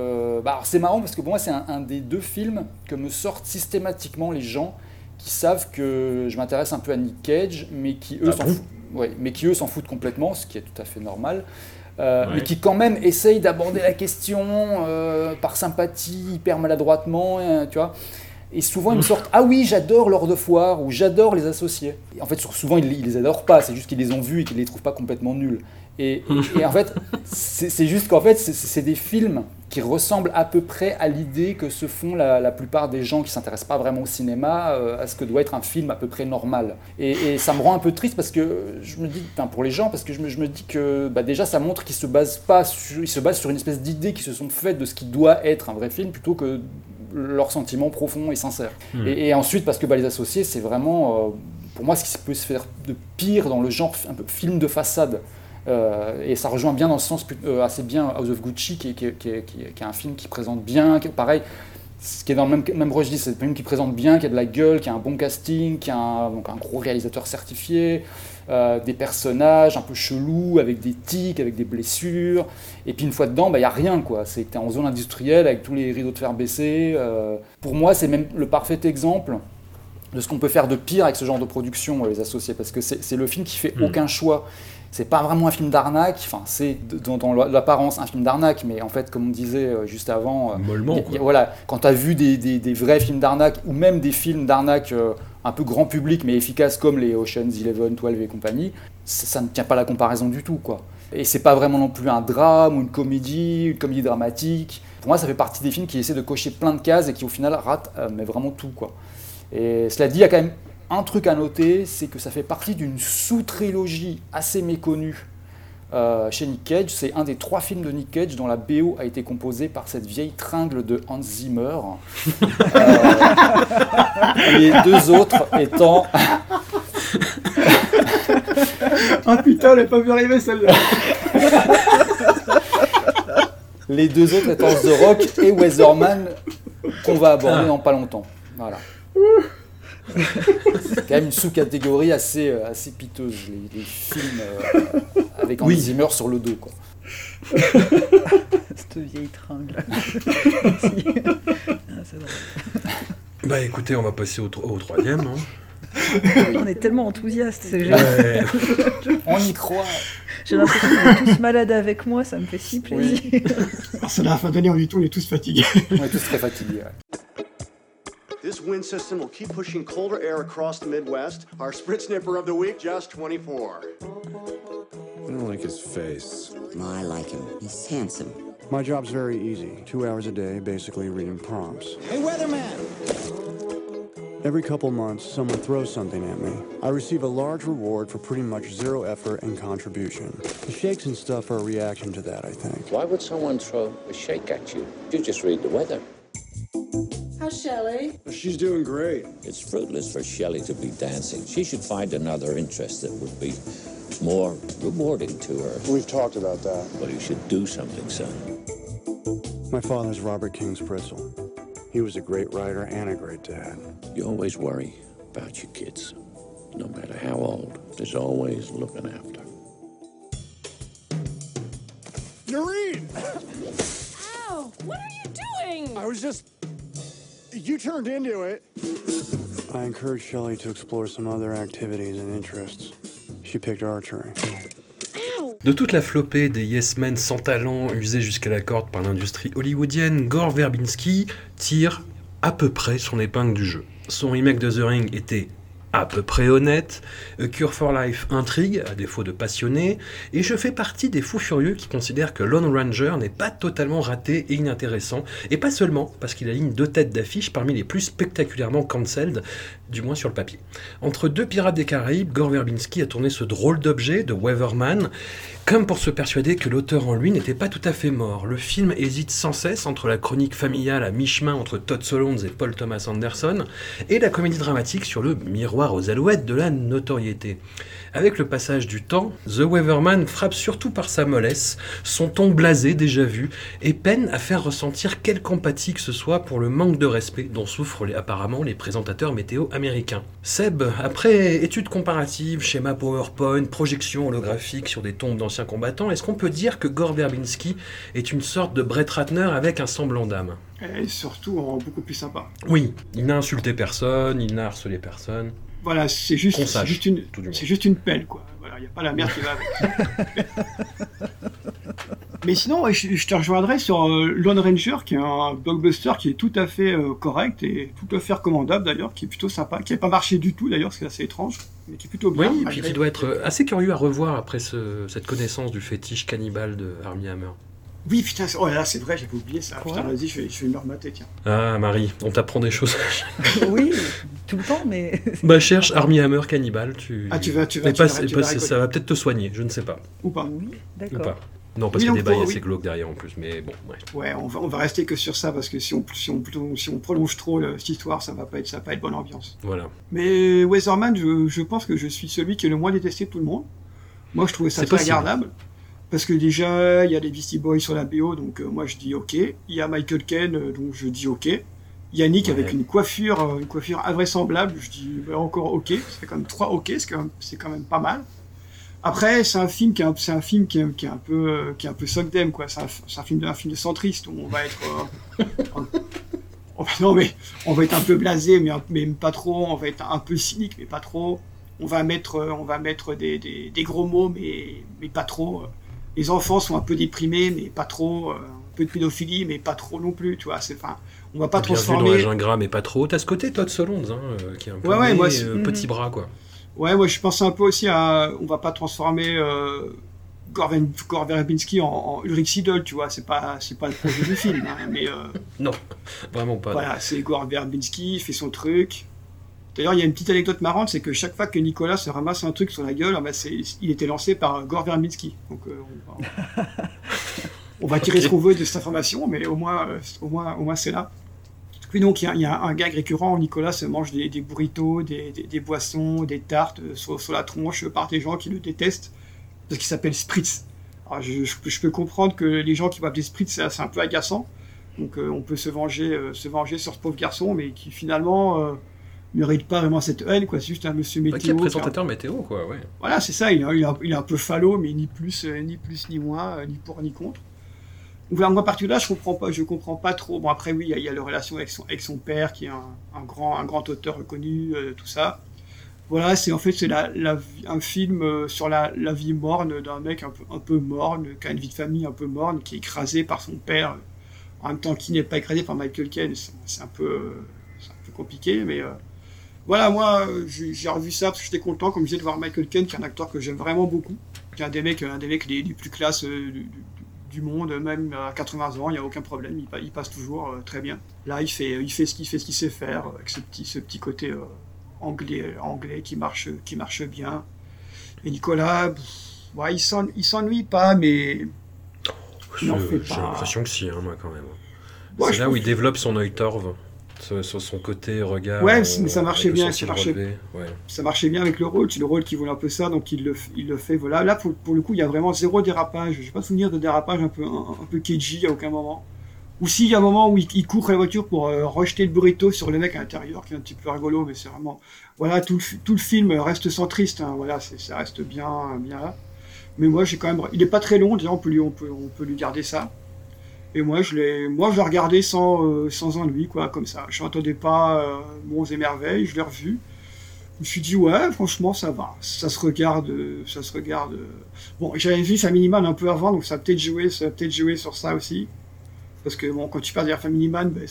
bah, c'est marrant parce que pour moi, c'est un, des deux films que me sortent systématiquement les gens qui savent que je m'intéresse un peu à Nick Cage, mais qui eux ah s'en foutent. mais qui eux s'en foutent complètement, ce qui est tout à fait normal. Euh, mais qui quand même essayent d'aborder la question euh, par sympathie, hyper maladroitement, euh, tu vois. Et souvent, ils me sortent Ah oui, j'adore Lord of War ou j'adore les associés. Et en fait, souvent, ils, ils les adorent pas, c'est juste qu'ils les ont vus et qu'ils les trouvent pas complètement nuls. Et, en fait, c'est juste qu'en fait, c'est- des films qui ressemblent à peu près à l'idée que se font la, la plupart des gens qui s'intéressent pas vraiment au cinéma, euh, à ce que doit être un film à peu près normal. Et, et ça me rend un peu triste parce que je me dis, enfin, pour les gens, parce que je me, je me dis que bah, déjà ça montre qu'ils se basent pas sur, ils se basent sur une espèce d'idée qui se sont faites de ce qui doit être un vrai film plutôt que leurs sentiments profonds et sincères. Hmm. Et, et ensuite parce que bah, les associés, c'est vraiment euh, pour moi ce qui peut se faire de pire dans le genre un peu film de façade. Euh, et ça rejoint bien dans le sens euh, assez bien House of Gucci, qui est, qui qui qui est- un film qui présente bien, qui est- pareil, ce qui est dans le même, même registre, c'est un film qui présente bien, qui a de la gueule, qui a un bon casting, qui a un, donc un gros réalisateur certifié, euh, des personnages un peu chelous, avec des tics, avec des blessures. Et puis une fois dedans, il n'y a rien, quoi. C'est que tu es en zone industrielle avec tous les rideaux de fer baissés. pour moi, c'est même le parfait exemple de ce qu'on peut faire de pire avec ce genre de production, les associés, parce que c'est le film qui fait Mm. aucun choix. C'est pas vraiment un film d'arnaque, enfin c'est dans, dans l'apparence un film d'arnaque, mais en fait, comme on disait euh, juste avant, euh, Mollement, y a- quoi. y a- voilà, quand tu as vu des, des- des vrais films d'arnaque, ou même des films d'arnaque euh, un peu grand public, mais efficaces comme les Ocean's 11, 12 et compagnie, ça, ça ne tient pas la comparaison du tout, quoi. Et c'est pas vraiment non plus un drame ou une comédie, une comédie dramatique. Pour moi, ça fait partie des films qui essaient de cocher plein de cases et qui au final ratent, euh, mais vraiment tout, quoi. Et cela dit, il y a quand même un truc à noter, c'est que ça fait partie d'une sous-trilogie assez méconnue euh, chez Nick Cage. C'est un des trois films de Nick Cage dont la BO a été composée par cette vieille tringle de Hans Zimmer. Euh, les deux autres étant Ah putain, elle n'a pas vu arriver celle-là. les deux autres étant The Rock et Weatherman qu'on va aborder dans pas longtemps. Voilà. C'est quand même une sous-catégorie assez, euh, assez piteuse, les, les films euh, avec Hans Oui. Zimmer sur le dos. Quoi. Cette vieille tringle. Merci. Ah. Bah écoutez, on va passer au, tro- au troisième. hein. On est tellement enthousiastes, c'est génial. Ouais. On y croit. J'ai l'impression qu'on est tous malades avec moi, ça me fait si plaisir. Alors, c'est la fin d'année, on on est tous fatigués. On est tous très fatigués. ouais. This wind system will keep pushing colder air across the Midwest. Our Sprit Snipper of the week, just 24. I don't like his face. I like him. He's handsome. My job's very easy. Two hours a day, basically reading prompts. Hey, weatherman! Every couple months, someone throws something at me. I receive a large reward for pretty much zero effort and contribution. The shakes and stuff are a reaction to that, I think. Why would someone throw a shake at you? You just read the weather. How's Shelley? She's doing great. It's fruitless for Shelley to be dancing. She should find another interest that would be more rewarding to her. We've talked about that. Well, you should do something, son. My father's Robert King Spritzel. He was a great writer and a great dad. You always worry about your kids. No matter how old, there's always looking after. Noreen! Ow! What are you doing? I was just. You turned into it. I encouraged Shelley to explore some other activities and interests. She picked archery. De toute la flopée des yes men sans talent usés jusqu'à la corde par l'industrie hollywoodienne, Gore Verbinski tire à peu près son épingle du jeu. Son remake de The Ring était à peu près honnête, A Cure for Life intrigue, à défaut de passionné, et je fais partie des fous furieux qui considèrent que Lone Ranger n'est pas totalement raté et inintéressant, et pas seulement parce qu'il aligne deux têtes d'affiche parmi les plus spectaculairement cancelled, du moins sur le papier. Entre deux pirates des Caraïbes, Gore Verbinski a tourné ce drôle d'objet de Weatherman, comme pour se persuader que l'auteur en lui n'était pas tout à fait mort. Le film hésite sans cesse entre la chronique familiale à mi-chemin entre Todd Solondz et Paul Thomas Anderson, et la comédie dramatique sur le miroir aux alouettes de la notoriété. Avec le passage du temps, The Weatherman frappe surtout par sa mollesse, son ton blasé déjà vu, et peine à faire ressentir quelque empathie que ce soit pour le manque de respect dont souffrent apparemment les présentateurs météo américains. Seb, après études comparatives, schéma PowerPoint, projection holographique sur des tombes d'anciens combattants, est-ce qu'on peut dire que Gore Verbinski est une sorte de Brett Ratner avec un semblant d'âme? Et surtout, en beaucoup plus sympa. Oui, il n'a insulté personne, il n'a harcelé personne. Voilà, c'est juste, une, c'est juste une pelle, quoi. Voilà, il n'y a pas la merde qui va avec. Mais sinon, ouais, je, je te rejoindrai sur euh, Lone Ranger, qui est un blockbuster qui est tout à fait euh, correct et tout à fait recommandable d'ailleurs, qui est plutôt sympa, qui n'a pas marché du tout d'ailleurs, ce qui est assez étrange, mais qui est plutôt bien. Oui, et puis malgré- qui doit être assez curieux à revoir après ce- cette connaissance du fétiche cannibale de Armie Hammer. Oui, putain, c'est- oh là là, c'est vrai, j'avais oublié ça. Putain, vas-y, je vais, je vais me remater, tiens. Ah, Marie, on t'apprend des choses. oui, tout le temps, mais. bah, cherche Armie Hammer cannibale. Tu... Ah, tu vas- tu vas- tu pas- vas- tu pas- vas ça va peut-être te soigner, je ne sais pas. Ou pas. Oui, Ou d'accord. Non, parce Oui, qu'il y a donc, des bails pour- assez oui. glauques derrière en plus, mais bon, ouais. Ouais, on va, on va rester que sur ça parce que si on, si on, si on prolonge trop le- cette histoire, ça va pas être, ça va pas être bonne ambiance. Voilà. Mais Weatherman, je, je pense que je suis celui qui est le moins détesté de tout le monde. Moi, je trouvais ça très possible. regardable. Parce que déjà, il y a les Beastie Boys sur la BO, donc euh, moi je dis ok. Il y a Michael Ken, euh, donc je dis ok. Yannick avec une coiffure, euh, une coiffure invraisemblable, je dis bah, encore ok. Ça fait quand même trois ok, c'est quand quand même pas mal. Après, c'est un film qui est un, c'est un film qui est, qui est un peu, qui est un peu Sogdem, quoi. C'est un, c'est un film de, un film de centriste où on va être, euh, on non mais on va être un peu blasé, mais, mais pas trop. On va être un peu cynique, mais pas trop. On va mettre, on va mettre des, des, des gros mots, mais, mais pas trop. Les enfants sont un peu déprimés, mais pas trop. euh, Un peu de pédophilie, mais pas trop non plus. Tu vois, c'est, enfin, on va pas Bien vu dans transformer. l'agent gras, mais pas trop. T'as ce côté, toi, de Solonde, hein, euh, qui est un peu Ouais, ouais, né, moi, c'est- euh, petit bras, quoi. Ouais, moi je pense un peu aussi à. On va pas transformer euh, Gore Ver- Gore Verbinski en, en Ulrich Siedel, tu vois, c'est pas, c'est pas le projet du film, hein, mais. euh, Non, vraiment pas. Voilà, c'est Gore Verbinski, il fait son truc. D'ailleurs, il y a une petite anecdote marrante, c'est que chaque fois que Nicolas se ramasse un truc sur la gueule, ah bah, il était lancé par Gore Verbinski. Donc, euh, on va, on va tirer ce qu'on veut de cette information, mais au moins, euh, au moins, au moins c'est là. Puis donc, il y, a- il y a un gag récurrent, Nicolas se mange des, des burritos, des, des- des boissons, des tartes euh, sur, sur la tronche par des gens qui le détestent, parce qu'il s'appelle Spritz. Alors, je, je peux- je peux comprendre que les gens qui m'appellent Spritz, c'est un peu agaçant. Donc euh, on peut se venger, euh, se venger sur ce pauvre garçon, mais qui finalement euh, mérite pas vraiment cette haine, quoi. C'est juste un monsieur météo. Bah, qui est qui a- présentateur météo, quoi, ouais. Voilà, c'est ça. Il est, il est un- il est un peu falot, mais ni plus, euh, ni plus ni moins, euh, ni pour ni contre. Donc voilà, moi, à partir de là, je comprends pas, je comprends pas trop. Bon, après, oui, il y a- la relation avec son, père, qui est un, grand, auteur reconnu, euh, tout ça. Voilà, c'est en fait c'est un film euh, sur la, vie morne d'un mec un peu, morne, qui a une vie de famille un peu morne, qui est écrasé par son père, en même temps qui n'est pas écrasé par Michael Caine. C'est c'est un peu, euh, un peu compliqué, mais voilà, moi j'ai revu ça parce que j'étais content, comme je disais, de voir Michael Caine, qui est un acteur que j'aime vraiment beaucoup, qui est un des mecs, un des mecs les, plus classes du- du monde, même à 80 ans, il n'y a aucun problème, il, pa- il passe toujours euh, très bien. Là, il fait, il fait ce qu'il fait, ce qu'il sait faire, avec ce petit, ce petit côté euh, anglais, anglais qui marche, qui marche bien. Et Nicolas, pff, ouais, il s'en- il s'ennuie pas, mais J'ai l'impression que si, hein, moi, quand même. Ouais, c'est là où il développe son œil torve, sur, sur son côté regard. Ouais, euh, mais ça marchait avec le bien, ça marchait, ouais. ça marchait bien avec le rôle. C'est le rôle qui voulait un peu ça, donc il le, il le fait. Voilà. Là, pour, pour le coup, il y a vraiment zéro dérapage. Je n'ai pas souvenir de dérapage un peu, un, un peu cagey à aucun moment. Ou si, il y a un moment où il, il court à la voiture pour euh, rejeter le burrito sur le mec à l'intérieur, qui est un petit peu rigolo, mais c'est vraiment. Voilà, tout le, tout le film reste centriste. Hein, voilà, ça reste bien, bien là. Mais moi, j'ai quand même. Il est pas très long, déjà, on peut lui, on peut, on peut lui garder ça. Et moi, je l'ai, moi, je l'ai regardé sans, euh, sans ennui, quoi, comme ça. Je n'entendais pas euh, Monts et merveilles, je l'ai revu. Je me suis dit, ouais, franchement, ça va. Ça se regarde, euh, ça se regarde. euh. Bon, j'avais vu Family Man un peu avant, donc ça a peut-être joué, ça a peut-être joué sur ça aussi. Parce que, bon, quand tu parles de Family Man, ben,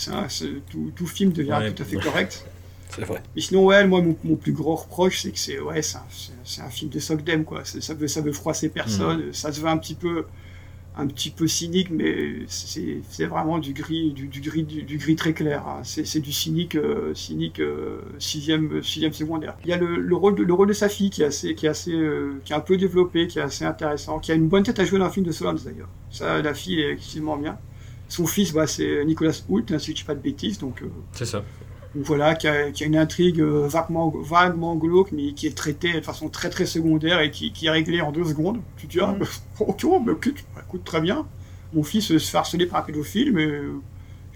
tout, tout film devient Ouais. tout à fait correct. C'est vrai. Mais sinon, ouais, moi, mon, mon plus gros reproche, c'est que c'est ouais, c'est un, film de Sogdem, quoi. Ça veut, ça veut froisser personne. Ça se veut un petit peu, un petit peu cynique, mais c'est vraiment du gris, du, gris, du, gris très clair. hein. C'est du cynique, euh, cynique euh, sixième, sixième secondaire. Il y a le, le rôle de, le rôle de sa fille qui est assez, qui est assez, euh, qui est un peu développé, qui est assez intéressant, qui a une bonne tête à jouer dans un film de Solans d'ailleurs. Ça, la fille est extrêmement bien. Son fils, bah, c'est Nicolas Hoult, hein, si je dis pas de bêtises, donc. C'est ça. Voilà, qui a, qui a une intrigue euh, vaguement, vaguement glauque, mais qui est traitée de façon très très secondaire et qui, qui est réglée en deux secondes. Tu te dis, ah, bah, ok, bah, ok, bah, écoute, très bien. Mon fils se fait harceler par un pédophile, mais euh,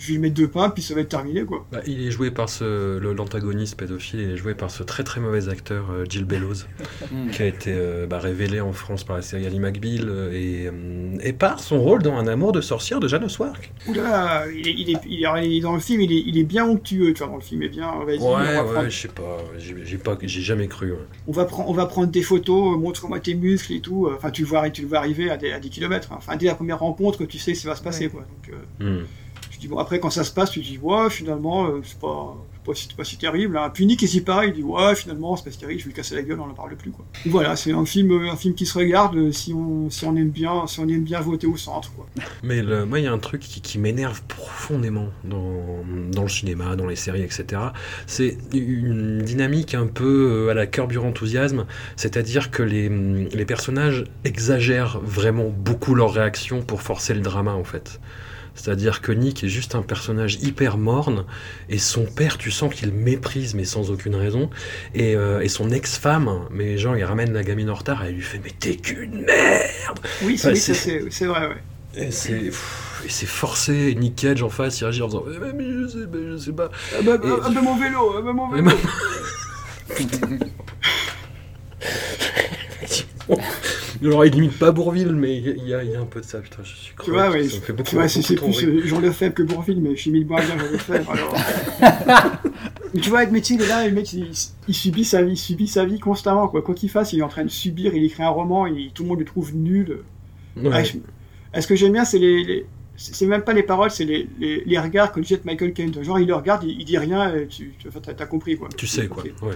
je lui mets deux pains, puis ça va être terminé, quoi. Bah, il est joué par ce, le- l'antagoniste pédophile, il est joué par ce très très mauvais acteur euh, Gilles Bellows, qui a été euh, bah, révélé en France par la série Ali McBeal euh, et, euh, et par son rôle dans Un amour de sorcière de Jeanne Swark. Oula, il est, il est, il est- il est- dans le film, il est, il est bien onctueux, tu vois, dans le film, il est bien, Ouais, va ouais, prendre, je sais pas, j'ai pas, j'ai jamais cru. ouais. on, va prendre, on va prendre des photos, euh, montre-moi tes muscles et tout, euh, enfin, tu le vois, tu le vois arriver à des, à des kilomètres, hein. enfin, dès la première rencontre, tu sais ce qui va se passer, quoi. Donc, euh, Hmm. Dis, bon, après, quand ça se passe, tu dis, ouais, finalement, euh, c'est pas, c'est pas, si- c'est pas si terrible, hein. Puis Nick est si pareil, il dit, ouais, finalement, c'est pas si terrible, je vais lui casser la gueule, on en parle plus, quoi. Voilà, c'est un film, euh, un film qui se regarde euh, si on, si on aime bien, si on aime bien voter au centre, quoi. Mais moi, il y a un truc qui, m'énerve profondément dans, dans le cinéma, dans les séries, etc. C'est une dynamique un peu à la Curb Your Enthusiasm, c'est-à-dire que les, les personnages exagèrent vraiment beaucoup leurs réactions pour forcer le drama, en fait. C'est-à-dire que Nick est juste un personnage hyper morne, et son père, tu sens qu'il méprise, mais sans aucune raison. Et, euh, et son ex-femme, mais genre, il ramène la gamine en retard, et elle lui fait Mais t'es qu'une merde Oui, c'est Enfin, vrai, ouais. et c'est et forcé, et Nick Cage en face, il réagit en faisant Eh, mais, mais je sais, mais je sais pas. Ah bah, Et- ah bah, mon vélo, ah bah, mon vélo. Alors, il limite pas Bourville, mais il y, a- il y a un peu de ça, putain, je suis Tu crevé. vois, ouais, ça me fait tu beaucoup, vois, c'est c'est plus euh, Jean Lefebvre que Bourville, mais je suis mis bien Jean Lefebvre, alors. mais tu vois, avec Métier, il est là, le mec, il, il subit sa vie, il subit sa vie constamment, quoi. Quoi qu'il fasse, il est en train de subir, il écrit un roman, et tout le monde le trouve nul. Ouais. Ah, je- ah, ce que j'aime bien, c'est les. les- c'est même pas les paroles, c'est les, les, les regards que jette Michael Caine. Genre, il le regarde, il, il dit rien, et tu, tu t'as compris, quoi. Tu sais, quoi. Ouais.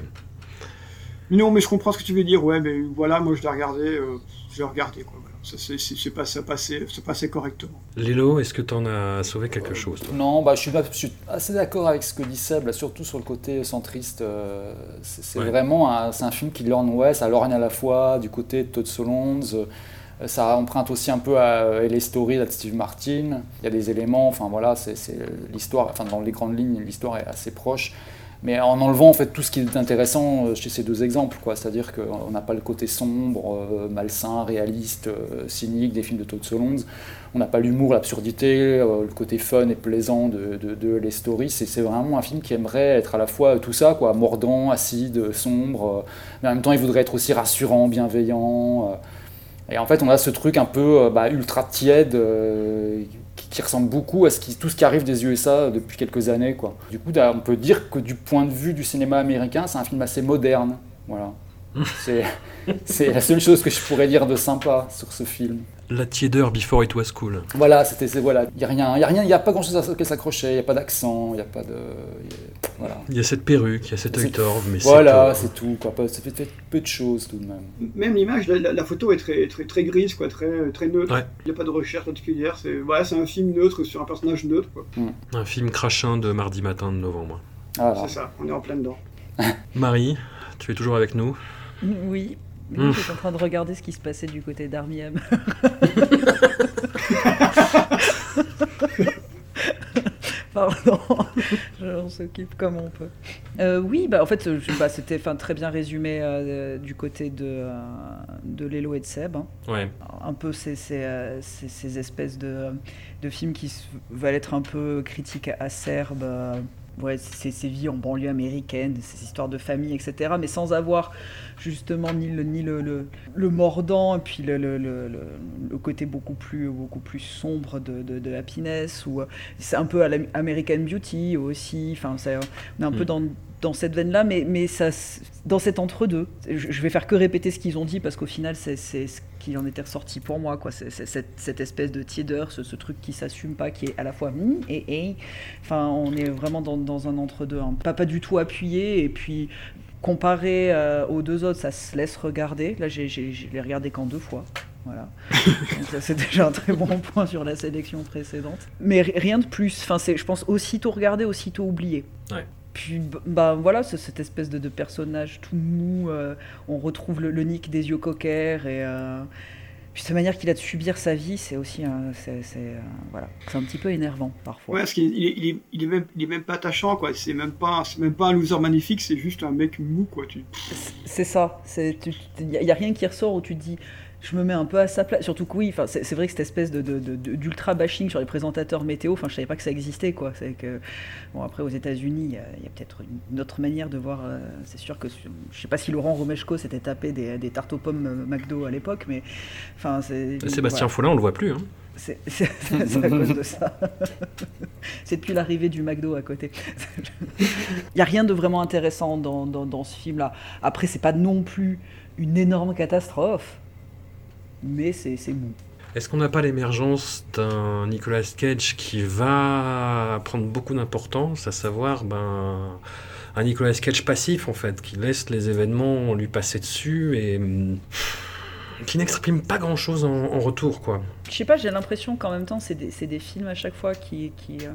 Non, mais je comprends ce que tu veux dire, ouais, mais voilà, moi je l'ai regardé, euh, je l'ai regardé, quoi. Voilà. Ça, c'est- c'est pas- ça passait, ça passait correctement. Lélo, est-ce que t'en as sauvé quelque chose toi? Non, bah, je, suis, je suis assez d'accord avec ce que dit Seb, là, surtout sur le côté centriste. euh, c'est Ouais. vraiment un, c'est un film qui lorgne, ouais, ça lorgne à la fois du côté de Todd Solondz. euh, ça emprunte aussi un peu à euh, LA Story de Steve Martin. Il y a des éléments, enfin voilà, c'est l'histoire, enfin dans les grandes lignes, l'histoire est assez proche. Mais en enlevant en fait tout ce qui est intéressant euh, chez ces deux exemples, quoi. C'est-à-dire qu'on n'a pas le côté sombre, euh, malsain, réaliste, euh, cynique des films de Todd Solondz. On n'a pas l'humour, l'absurdité, euh, le côté fun et plaisant de, de, Les Stories. C'est vraiment un film qui aimerait être à la fois tout ça, quoi, mordant, acide, sombre, euh, mais en même temps il voudrait être aussi rassurant, bienveillant. euh. et en fait, on a ce truc un peu euh, bah, ultra tiède euh, qui ressemble beaucoup à ce qui, tout ce qui arrive des USA depuis quelques années. Quoi. Du coup, on peut dire que du point de vue du cinéma américain, c'est un film assez moderne. Voilà. C'est la seule chose que je pourrais dire de sympa sur ce film. La tiédeur before it was cool. Voilà, c'était c'est- voilà, il y a rien, il y a rien, il y a pas grand-chose à à s'accrocher, il y a pas d'accent, il y a pas de il y a- voilà. Il y a cette perruque, il y a cet œil C'est- torve, mais voilà, c'est tout quoi, ça fait, fait peu de choses tout de même. Même l'image, la, la- la photo est très, très, très grise, quoi, très, très neutre. Ouais. Il n'y a pas de recherche particulière. C'est voilà, c'est un film neutre sur un personnage neutre. Quoi. tout. Un film crachin de mardi matin de novembre. C'est ça, on est en plein dedans. Marie, tu es toujours avec nous? Oui. Mm. J'étais en train de regarder ce qui se passait du côté d'Army Hammer. Pardon, on s'occupe comme on peut. Euh, oui, bah, en fait, je- bah, c'était très bien résumé euh, du côté de, euh, de Lélo et de Seb. hein. Ouais. Un peu ces, ces, ces- ces espèces de, de films qui veulent être un peu critiques acerbes. Ouais, ces, ces vies en banlieue américaine, ces histoires de famille, etc. Mais sans avoir justement ni le, ni le, le, le mordant et puis le, le, côté beaucoup plus, beaucoup plus sombre de, de, de Happiness. Ou, euh, c'est un peu à l'American Beauty aussi. Enfin, c'est- on est un peu Mm. dans dans cette veine-là, mais, mais ça, dans cet entre-deux. Je, je vais faire que répéter ce qu'ils ont dit parce qu'au final, c'est ce qui en était ressorti pour moi. quoi. C'est cette, cette espèce de tiédeur, ce, ce truc qui s'assume pas, qui est à la fois mi et et. Enfin, on est vraiment dans, dans un entre-deux. hein. Pas, pas du tout appuyé, et puis comparé euh, aux deux autres, ça se laisse regarder. Là, j'ai- je l'ai regardé qu'en deux fois. Voilà. C'est déjà un très bon point sur la sélection précédente. Mais ri- rien de plus. Enfin, c'est, je pense, aussitôt regardé, aussitôt oublié. Ouais. Puis bah voilà, cette espèce de, de personnage tout mou. euh, on retrouve le, le Nick des yeux coquers et euh, puis cette manière qu'il a de subir sa vie, c'est aussi un, c'est, euh, voilà, c'est un petit peu énervant parfois. Ouais, parce qu'il il est, il est, il est même, il est même pas attachant, quoi. C'est même pas, c'est même pas un loser magnifique, c'est juste un mec mou, quoi. Tu... C'est ça. C'est, il y, a rien qui ressort où tu te dis, je me mets un peu à sa place. Surtout que oui, c'est vrai que cette espèce de, de- de- de- d'ultra bashing sur les présentateurs météo, enfin, je savais pas que ça existait, quoi. C'est que bon, après aux États-Unis, il y a, peut-être une autre manière de voir. euh, c'est sûr que je sais pas si Laurent Romeshko s'était tapé des, des tartes aux pommes euh, McDo à l'époque, mais enfin, c'est. Sébastien voilà. Follin, on le voit plus. Hein. C'est à cause de ça. c'est depuis l'arrivée du McDo à côté. Il n'y a rien de vraiment intéressant dans, dans- dans ce film-là. Après, c'est pas non plus une énorme catastrophe, mais c'est mou. Est-ce qu'on n'a pas l'émergence d'un Nicolas Cage qui va prendre beaucoup d'importance, à savoir ben, un Nicolas Cage passif en fait, qui laisse les événements lui passer dessus et hum, qui n'exprime pas grand-chose en, en retour quoi. Je sais pas, j'ai l'impression qu'en même temps, c'est des, films à chaque fois qui, qui, euh,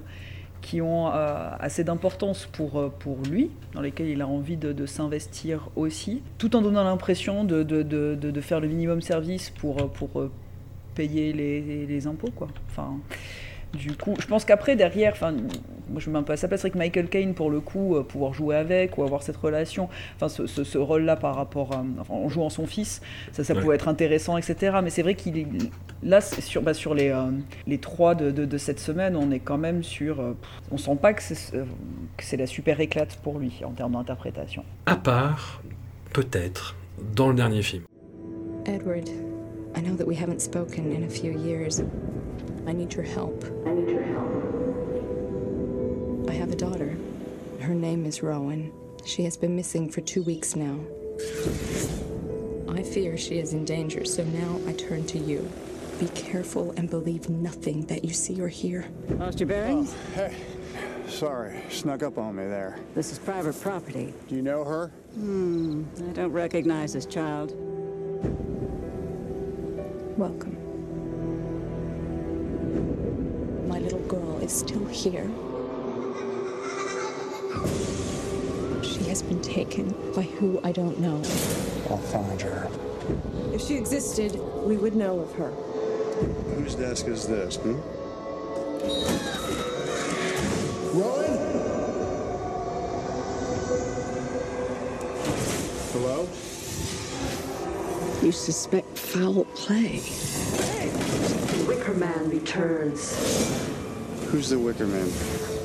qui ont euh, assez d'importance pour, euh, pour lui, dans lesquels il a envie de, s'investir aussi, tout en donnant l'impression de, de, de, faire le minimum service pour, euh, pour payer les, les impôts. Quoi. Enfin, du coup, je pense qu'après, derrière, enfin, moi je me mets un peu à sa place avec Michael Caine pour le coup, euh, pouvoir jouer avec ou avoir cette relation, enfin ce, ce- ce rôle-là par rapport à, enfin, en jouant son fils, ça, ça Ouais. pouvait être intéressant, etc. Mais c'est vrai qu'il est là c'est sur, bah, sur les, euh, les trois de, de- de cette semaine, on est quand même sur, euh, on sent pas que c'est euh, que c'est la super éclate pour lui en termes d'interprétation. À part, peut-être, dans le dernier film. Edward, I know that we haven't spoken in a few years. I need your help. I need your help. I have a daughter. Her name is Rowan. She has been missing for two weeks now. I fear she is in danger, so now I turn to you. Be careful and believe nothing that you see or hear. Lost your bearings? Hey, sorry, snuck up on me there. This is private property. Do you know her? Hmm, I don't recognize this child. Welcome. My little girl is still here. She has been taken by who I don't know. I'll find her. If she existed, we would know of her. Whose desk is this, hmm? Rowan? Hello? You suspect foul play. Wicker Man returns. Who's the Wicker Man?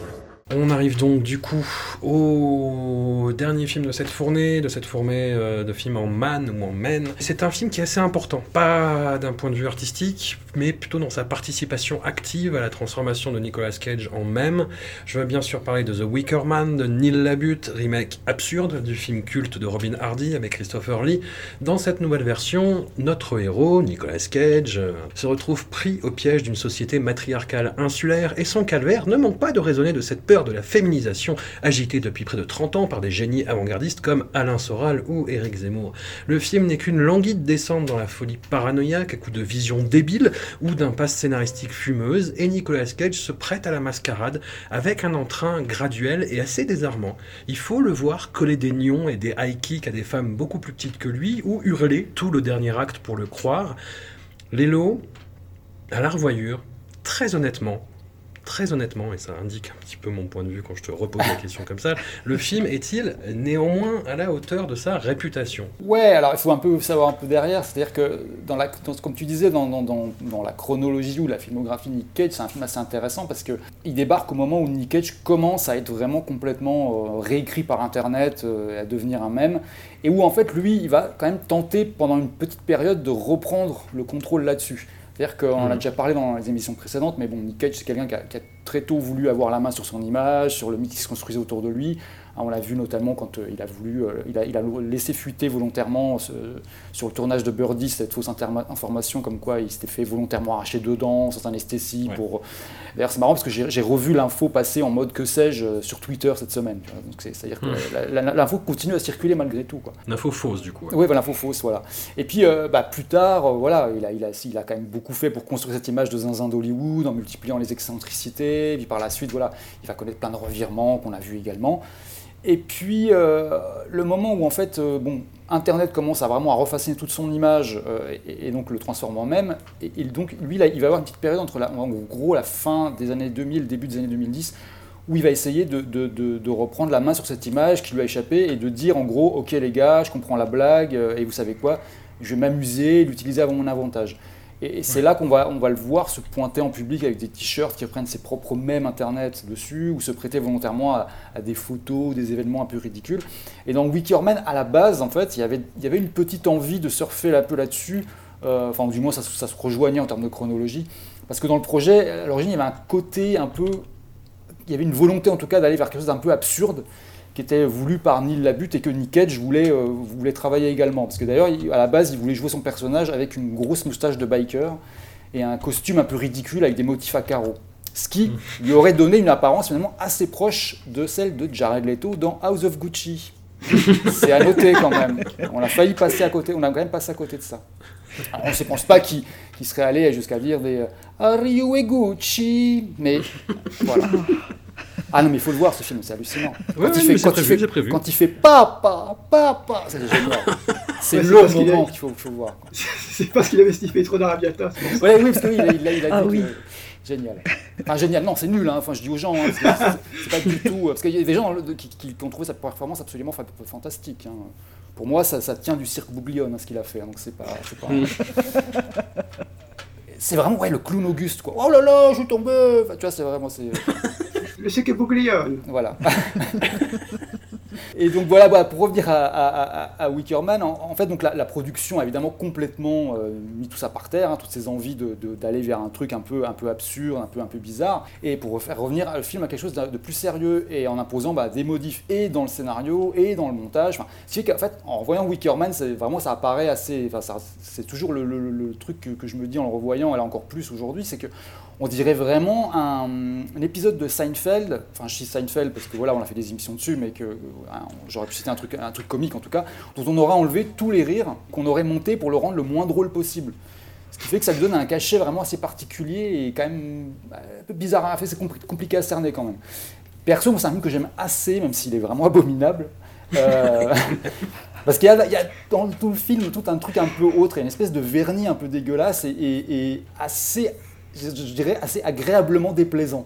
On arrive donc du coup au dernier film de cette fournée, de cette fournée euh, de films en man ou en men. C'est un film qui est assez important, pas d'un point de vue artistique, mais plutôt dans sa participation active à la transformation de Nicolas Cage en mème. Je veux bien sûr parler de The Wicker Man de Neil Labute, remake absurde du film culte de Robin Hardy avec Christopher Lee. Dans cette nouvelle version, notre héros, Nicolas Cage, euh, se retrouve pris au piège d'une société matriarcale insulaire et son calvaire ne manque pas de résonner de cette peur de la féminisation agitée depuis près de 30 ans par des génies avant-gardistes comme Alain Soral ou Éric Zemmour. Le film n'est qu'une languide descente dans la folie paranoïaque à coup de visions débiles ou d'impasses scénaristiques fumeuses et Nicolas Cage se prête à la mascarade avec un entrain graduel et assez désarmant. Il faut le voir coller des nions et des high kicks à des femmes beaucoup plus petites que lui ou hurler tout le dernier acte pour le croire. Lélo, à la revoyure, très honnêtement, très honnêtement, et ça indique un petit peu mon point de vue quand je te repose la question comme ça, le film est-il néanmoins à la hauteur de sa réputation? Ouais, alors il faut un peu savoir un peu derrière, c'est-à-dire que dans la, comme tu disais, dans, dans- dans- la chronologie ou la filmographie de Nick Cage, c'est un film assez intéressant parce que il débarque au moment où Nick Cage commence à être vraiment complètement euh, réécrit par Internet, euh, à devenir un mème, et où en fait lui, il va quand même tenter pendant une petite période de reprendre le contrôle là-dessus. C'est-à-dire qu'on en a Mhm. déjà parlé dans les émissions précédentes, mais bon, Nick Cage, c'est quelqu'un qui a très tôt voulu avoir la main sur son image, sur le mythe qui se construisait autour de lui. Hein, on l'a vu notamment quand euh, il a voulu, euh, il, a, il a laissé fuiter volontairement ce- sur le tournage de Birdie cette fausse information comme quoi il s'était fait volontairement arracher deux dents sans anesthésie. Pour... D'ailleurs, c'est marrant parce que j'ai revu l'info passer en mode que sais-je euh, sur Twitter cette semaine. C'est-à-dire que la- l'info continue à circuler malgré tout. Quoi. Une info fausse du coup. ouais. Oui, l'info fausse, voilà. Et puis, euh, bah, plus tard, euh, voilà, il a, il, a, il a quand même beaucoup fait pour construire cette image de zinzin d'Hollywood, en multipliant les excentricités. Et puis par la suite, voilà, il va connaître plein de revirements qu'on a vu également. Et puis, euh, le moment où, en fait, euh, bon, Internet commence à vraiment à refaçonner toute son image euh, et, donc le transforme en même. Et, lui, il va avoir une petite période entre, la, fin des années 2000, début des années 2010, où il va essayer de, reprendre la main sur cette image qui lui a échappé et de dire en gros, ok les gars, je comprends la blague, et vous savez quoi, je vais m'amuser, l'utiliser à mon avantage. Et, c'est là qu'on va, on va le voir se pointer en public avec des t-shirts qui reprennent ses propres mèmes internet dessus, ou se prêter volontairement à, des photos, des événements un peu ridicules. Et dans Wikirman, à la base, en fait, il y avait, il y avait une petite envie de surfer un peu là-dessus, euh, enfin, du moins, ça, ça, se rejoignait en termes de chronologie, parce que dans le projet, à l'origine, il y avait un côté un peu. Il y avait une volonté, en tout cas, d'aller vers quelque chose d'un peu absurde qui était voulu par Neil Labute et que Nick Cage voulait, euh, voulait travailler également. Parce que d'ailleurs, à la base, il voulait jouer son personnage avec une grosse moustache de biker et un costume un peu ridicule avec des motifs à carreaux. Ce qui lui aurait donné une apparence finalement assez proche de celle de Jared Leto dans House of Gucci. C'est à noter quand même. On a failli passer à côté, on a quand même passé à côté de ça. on ne se pense pas qu'il serait allé jusqu'à dire des euh, Are you Gucci Mais voilà. Ah non, mais il faut le voir ce film, c'est hallucinant. Quand, il, fait, quand, il fait, quand il fait papa, papa, c'est génial. C'est le moment qu'il faut, faut, voir. C'est parce qu'il avait sniffé trop d'arabiata. Ouais, oui, parce qu'il a, il a, il a ah, dit oui. que, génial. Enfin, génial, non, c'est nul, hein. enfin, je dis aux gens, hein, c'est pas du tout. Parce qu'il y a des gens qui, qui, ont trouvé sa performance absolument fantastique. Hein. Pour moi, ça, ça, tient du cirque Bouglione, ce qu'il a fait, donc c'est pas. pas c'est vraiment ouais, le clown Auguste, quoi. Oh là là, je suis tombé enfin, Tu vois, c'est vraiment. Le cirque Bouglione Voilà. Et donc voilà, pour revenir à, Wickerman, en, fait, donc la, production a évidemment complètement euh, mis tout ça par terre, hein, toutes ces envies d'aller vers un truc un peu, un peu absurde, un peu, un peu bizarre, et pour faire revenir le film à quelque chose de, plus sérieux et en imposant bah, des modifs et dans le scénario et dans le montage. Ce qu'en fait, en voyant Wickerman, vraiment ça apparaît assez. C'est toujours le, truc que, que, je me dis en le revoyant, et là encore plus aujourd'hui, c'est que on dirait vraiment un, épisode de Seinfeld, enfin je dis Seinfeld parce que voilà on a fait des émissions dessus, mais que hein, j'aurais pu citer un truc, un truc comique en tout cas, dont on aura enlevé tous les rires qu'on aurait montés pour le rendre le moins drôle possible. Ce qui fait que ça lui donne un cachet vraiment assez particulier et quand même bah, un peu bizarre à faire, c'est compliqué à cerner quand même. Perso, c'est un film que j'aime assez, même s'il est vraiment abominable. Euh, parce qu'il y, a dans tout le film tout un truc un peu autre, il y a une espèce de vernis un peu dégueulasse et assez je, dirais, assez agréablement déplaisant.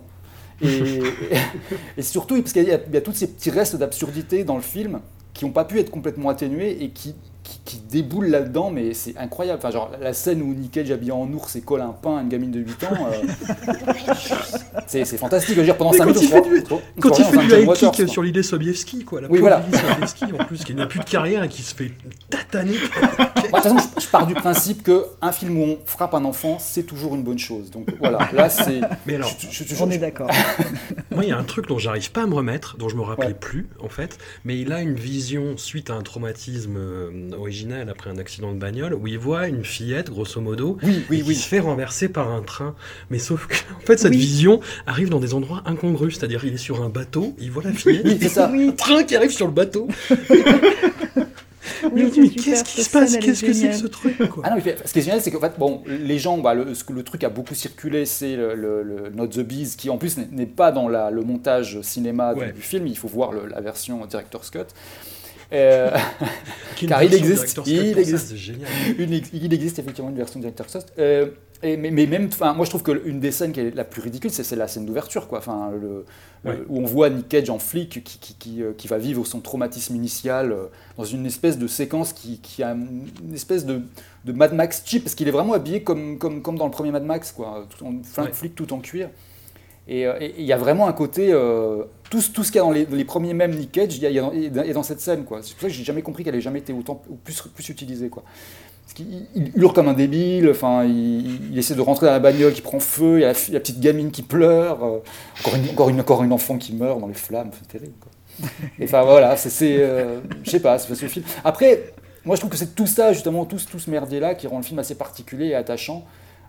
Et, et, surtout, parce qu'il y, y, a tous ces petits restes d'absurdité dans le film qui n'ont pas pu être complètement atténués et qui qui, déboule là-dedans, mais c'est incroyable. Enfin, genre, la scène où Nickel habillé en ours et colle un pain à une gamine de 8 ans, euh, c'est fantastique. Je veux dire, pendant 5 minutes, quand il fait du high kick sur l'idée Sobievski, quoi. La oui, voilà. Sobievski, en plus, qui n'a plus de carrière et qui se fait tataner. de toute façon, je, pars du principe qu'un film où on frappe un enfant, c'est toujours une bonne chose. Donc voilà, là, c'est. Mais alors, on est d'accord. Moi, il y a un truc dont j'arrive pas à me remettre, dont je me rappelais plus, en fait, mais il a une vision suite à un traumatisme euh, original après un accident de bagnole où il voit une fillette, grosso modo, qui se fait renverser par un train. Mais sauf que, en fait, cette vision arrive dans des endroits incongrus. C'est-à-dire, il est sur un bateau, il voit la fillette, oui, c'est ça. un train qui arrive sur le bateau. mais, qu'est-ce qui se passe Qu'est-ce que c'est que ce truc ah non, Ce qui est génial, c'est qu'en fait, bon, les gens, bah, le, le, truc a beaucoup circulé, c'est le, le, Not the Bees, qui en plus n'est pas dans la, le montage cinéma du, film, il faut voir la version Director's Cut. Euh, car il existe, il existe, il existe effectivement une version Director's Cut. Euh, et, mais, même, moi je trouve qu'une des scènes qui est la plus ridicule, c'est la scène d'ouverture, quoi. Enfin, le, où on voit Nick Cage en flic qui, qui, qui, euh, qui, va vivre son traumatisme initial dans une espèce de séquence qui, a une espèce de, de Mad Max cheap, parce qu'il est vraiment habillé comme, comme, comme dans le premier Mad Max, quoi. Tout en, flic tout en cuir. Euh, et il y a vraiment un côté. Euh, tout, tout, ce qu'il y a dans les, premiers mêmes Nick Cage, il y, a, dans, cette scène. C'est pour ça que j'ai jamais compris qu'elle ait jamais été autant plus, plus utilisée. Quoi. Il hurle comme un débile, enfin, il, essaie de rentrer dans la bagnole qui prend feu, il y a la, petite gamine qui pleure, euh, encore, une, encore, une, encore une enfant qui meurt dans les flammes, c'est terrible. Quoi. Enfin voilà, c'est. je sais pas, c'est ce film. Après, moi je trouve que c'est tout ça, justement, tout, tout ce merdier-là qui rend le film assez particulier et attachant.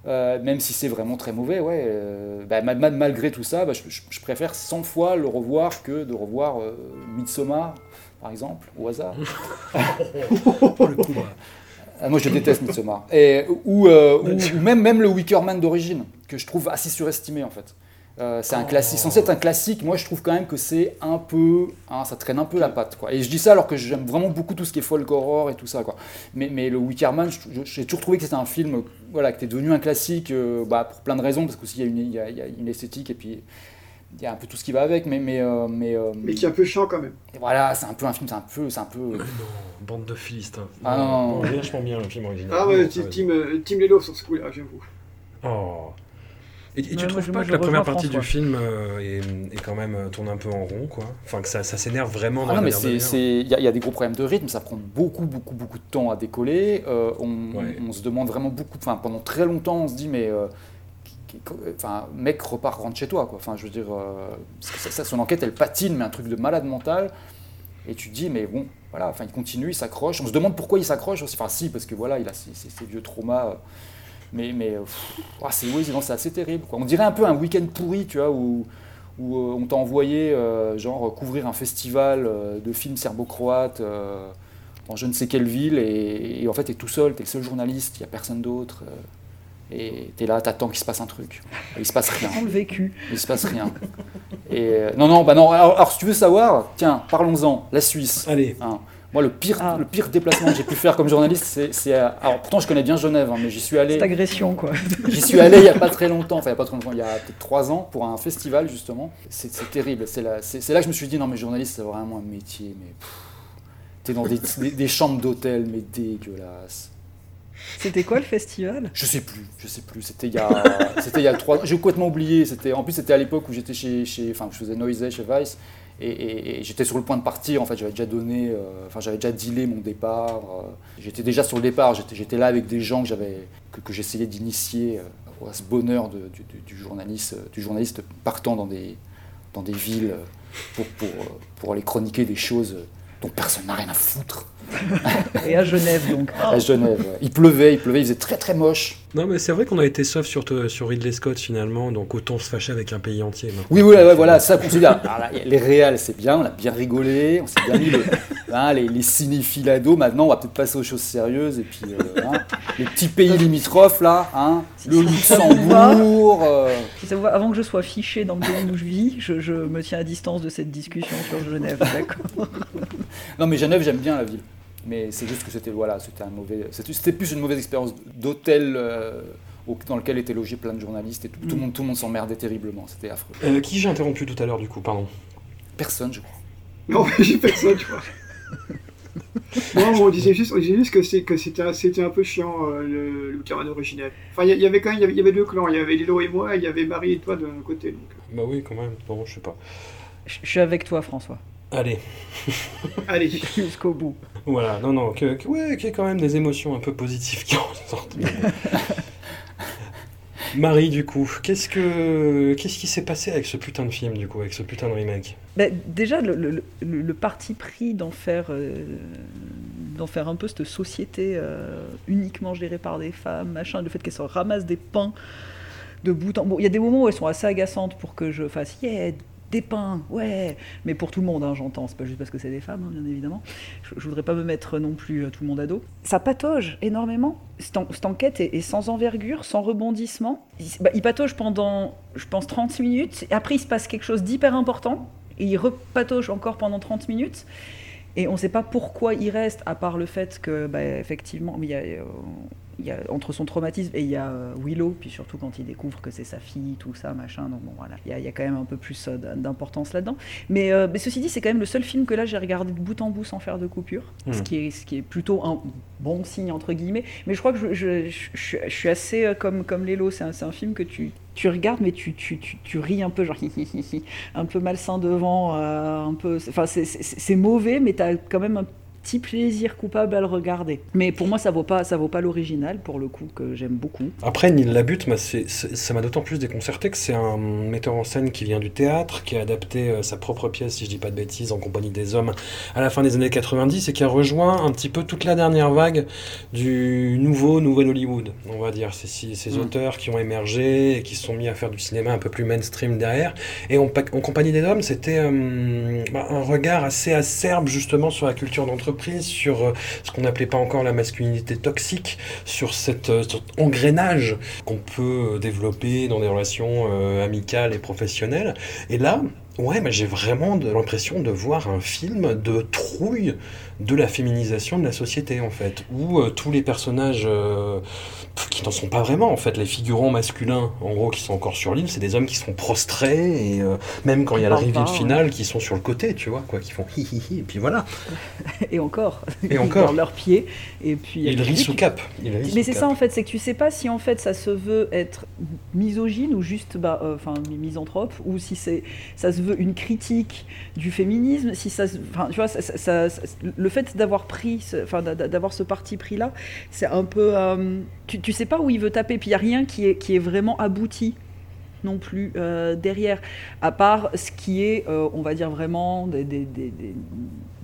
Euh, même si c'est vraiment très mauvais, ouais. Euh, bah, malgré tout ça, bah, je, préfère 100 fois le revoir que de revoir euh, Midsommar, par exemple, au hasard. moi, je déteste Midsommar. Et, ou, ou, même, même le Wicker Man d'origine, que je trouve assez surestimé, en fait. Euh, c'est un classique, censé être un classique. Moi, je trouve quand même que c'est un peu, hein, ça traîne un peu la patte, quoi. Et je dis ça alors que j'aime vraiment beaucoup tout ce qui est folk horror et tout ça, quoi. Mais, mais le Wickerman, j'ai toujours trouvé que c'était un film, voilà, qui était devenu un classique, euh, bah, pour plein de raisons, parce qu'aussi il y, a y a une esthétique et puis il y a un peu tout ce qui va avec, mais mais euh, mais, euh, Mais qui est un peu chiant quand même. et voilà, c'est un peu un film, c'est un peu, c'est un peu. Non, bande de philistins. Ah non, non, non. vachement bien le film original. Ah ouais, Non, Team, team, Lelo sur ce coup-là, j'avoue. Oh. Et, et tu trouves pas moi, que la première partie du film euh, est, est quand même euh, tourne un peu en rond, quoi Enfin, que ça, ça s'énerve vraiment dans Ah non, la mais il y, a- il y a des gros problèmes de rythme, ça prend beaucoup, beaucoup, beaucoup de temps à décoller. Euh, on, Ouais. on se demande vraiment beaucoup, enfin pendant très longtemps, on se dit mais, euh, enfin mec repart rentre chez toi. Enfin je veux dire, euh, son enquête elle patine, mais un truc de malade mental. Et tu te dis mais bon, voilà, enfin il continue, il s'accroche. On se demande pourquoi il s'accroche aussi. Enfin si parce que voilà, il a ses, vieux traumas. Mais, mais ah, c'est, oui, c'est- assez terrible. On dirait un peu un week-end pourri, tu vois, où, euh, on t'a envoyé genre couvrir un festival de films serbo-croates en je ne sais quelle ville et, et en fait t'es tout seul, t'es le seul journaliste, il n'y a personne d'autre et t'es là, t'attends qu'il se passe un truc. Et il se passe rien. Sans le vécu. Il se passe rien. Et euh, non, non, bah non. Alors, alors, si tu veux savoir, tiens, parlons-en. La Suisse. Allez. Hein. Moi, le pire, Ah. le pire déplacement que j'ai pu faire comme journaliste, c'est, c'est à- alors pourtant je connais bien Genève, hein, mais j'y suis allé. Cette agression, quoi. J'y suis allé il n'y a pas très longtemps, enfin il n'y a pas très longtemps, il y a peut-être trois ans, pour un festival justement. C'est terrible. C'est là, c'est- c'est là que je me suis dit, non mais journaliste, c'est vraiment un métier, mais t'es dans des, des- des chambres d'hôtel, mais dégueulasses. C'était quoi le festival? Je sais plus, je sais plus. C'était il y a, c'était il y a trois. J'ai complètement oublié. C'était, en plus, c'était à l'époque où j'étais chez, chez, enfin, je faisais Noisy chez Vice. Et, j'étais sur le point de partir. En fait, j'avais déjà donné, euh, enfin, j'avais déjà dealé mon départ. euh, j'étais déjà sur le départ. J'étais, là avec des gens que j'avais, que, j'essayais d'initier euh, à ce bonheur du, du- journaliste, euh, du journaliste partant dans des, dans des villes euh, pour, pour, euh, pour aller chroniquer des choses euh, dont personne n'a rien à foutre. Et à Genève, donc. À Genève. ouais. Il pleuvait, il pleuvait, il faisait très très moche. Non, mais c'est vrai qu'on a été soft sur, te- sur Ridley Scott finalement, donc autant se fâcher avec un pays entier. maintenant. Oui, oui, ouais, voilà, ça qu'on ah, là, les réals, c'est bien, on a bien rigolé, on s'est bien mis le- hein, les, les cinéphiles ados. Maintenant, on va peut-être passer aux choses sérieuses. Et puis, euh, hein, les petits pays limitrophes, là, hein, le. Luxembourg. euh, Si ça vous va, avant que je sois fiché dans le pays où je vis, je, je me tiens à distance de cette discussion sur Genève, d'accord Non, mais Genève, j'aime bien la ville. Mais c'est juste que c'était voilà, c'était un mauvais, c'était plus une mauvaise expérience d'hôtel euh, dans lequel étaient logés plein de journalistes et tout, tout le monde, tout le monde s'emmerdait terriblement. C'était affreux. Euh, qui j'ai interrompu tout à l'heure du coup, pardon Personne, je crois. Non, mais j'ai personne, tu vois. non, on disait juste, on disait juste que c'est- que c'était un- c'était un peu chiant, euh, le, le originel. Enfin, il y, avait quand même il y avait, il y avait deux clans. Il y avait Lilo et moi, et il y avait Marie et toi de l'autre côté. Donc. Bah oui, quand même, bon, je sais pas. Je je suis avec toi, François. Allez. Allez. Jusqu'au bout. Voilà, non, non, que, que- ouais, qu'il y ait quand même des émotions un peu positives qui ressortent. mais bon. Marie, du coup, qu'est-ce que qu'est-ce qui s'est passé avec ce putain de film, du coup, avec ce putain de remake Bah, déjà, le, le- le- le parti pris d'en faire, euh, d'en faire un peu cette société euh, uniquement gérée par des femmes, machin, le fait qu'elles se ramassent des pains de bout en bout. Il y a des moments où elles sont assez agaçantes pour que je fasse yeah, des pains, ouais, mais pour tout le monde, hein, j'entends, c'est pas juste parce que c'est des femmes, hein, bien évidemment. Je, je voudrais pas me mettre non plus euh, tout le monde à dos. Ça patauge énormément. Cette, en- cette enquête est, sans envergure, sans rebondissement. Il, bah, patauge pendant, je pense, 30 minutes. Après, il se passe quelque chose d'hyper important. Et il repatauge encore pendant 30 minutes. Et on ne sait pas pourquoi il reste, à part le fait que, bah, effectivement, il y a, euh, y a, entre son traumatisme et il y a euh, Willow, puis surtout quand il découvre que c'est sa fille, tout ça, machin. Donc bon, voilà, il y a, il y a quand même un peu plus euh, d'importance là-dedans. Mais, euh, mais ceci dit, c'est quand même le seul film que là j'ai regardé de bout en bout sans faire de coupure, ce, qui est, ce qui est plutôt un bon signe entre guillemets. Mais je crois que je, je, je- je suis- assez comme, comme Lélo, c'est un, film que tu, tu regardes, mais tu, tu, tu, tu ris un peu, genre un peu malsain devant, euh, un peu. Enfin, c'est mauvais, mais tu as quand même un petit plaisir coupable à le regarder. Mais pour moi, ça vaut pas, ça vaut pas l'original, pour le coup, que j'aime beaucoup. Après, Neil Labute, ça m'a d'autant plus déconcerté que c'est un metteur en scène qui vient du théâtre, qui a adapté euh, sa propre pièce, si je dis pas de bêtises, en compagnie des hommes à la fin des années 90 et qui a rejoint un petit peu toute la dernière vague du nouveau Nouvel Hollywood, on va dire. Ces, Mm. auteurs qui ont émergé et qui se sont mis à faire du cinéma un peu plus mainstream derrière. Et en, pa- en compagnie des hommes, c'était euh, bah, un regard assez acerbe justement sur la culture sur euh, ce qu'on n'appelait pas encore la masculinité toxique, sur cet euh, cet engrenage qu'on peut développer dans des relations euh, amicales et professionnelles. Et là, Ouais, mais j'ai vraiment l'impression de voir un film de trouille de la féminisation de la société, en fait, où euh, tous les personnages euh, qui n'en sont pas vraiment, en fait, les figurants masculins, en gros, qui sont encore sur l'île, c'est des hommes qui sont prostrés, et euh, même quand il y a la reveal finale, qui sont sur le côté, tu vois, quoi, qui font hi hi hi, et puis voilà. et encore. Et encore. Dans leurs pieds, et puis... Il rit sous cap. Il rit Mais c'est ça, en fait, c'est que tu sais pas si, en fait, ça se veut être misogyne ou juste, bah, enfin, misanthrope, ou si c'est, ça se veut une critique du féminisme, si ça, enfin, tu vois, ça- le fait d'avoir pris, ce- enfin, d'a- d'avoir ce parti pris là, c'est un peu, euh, tu, tu sais pas où il veut taper, puis il y a rien qui est, qui est vraiment abouti non plus euh, derrière, à part ce qui est, euh, on va dire vraiment des-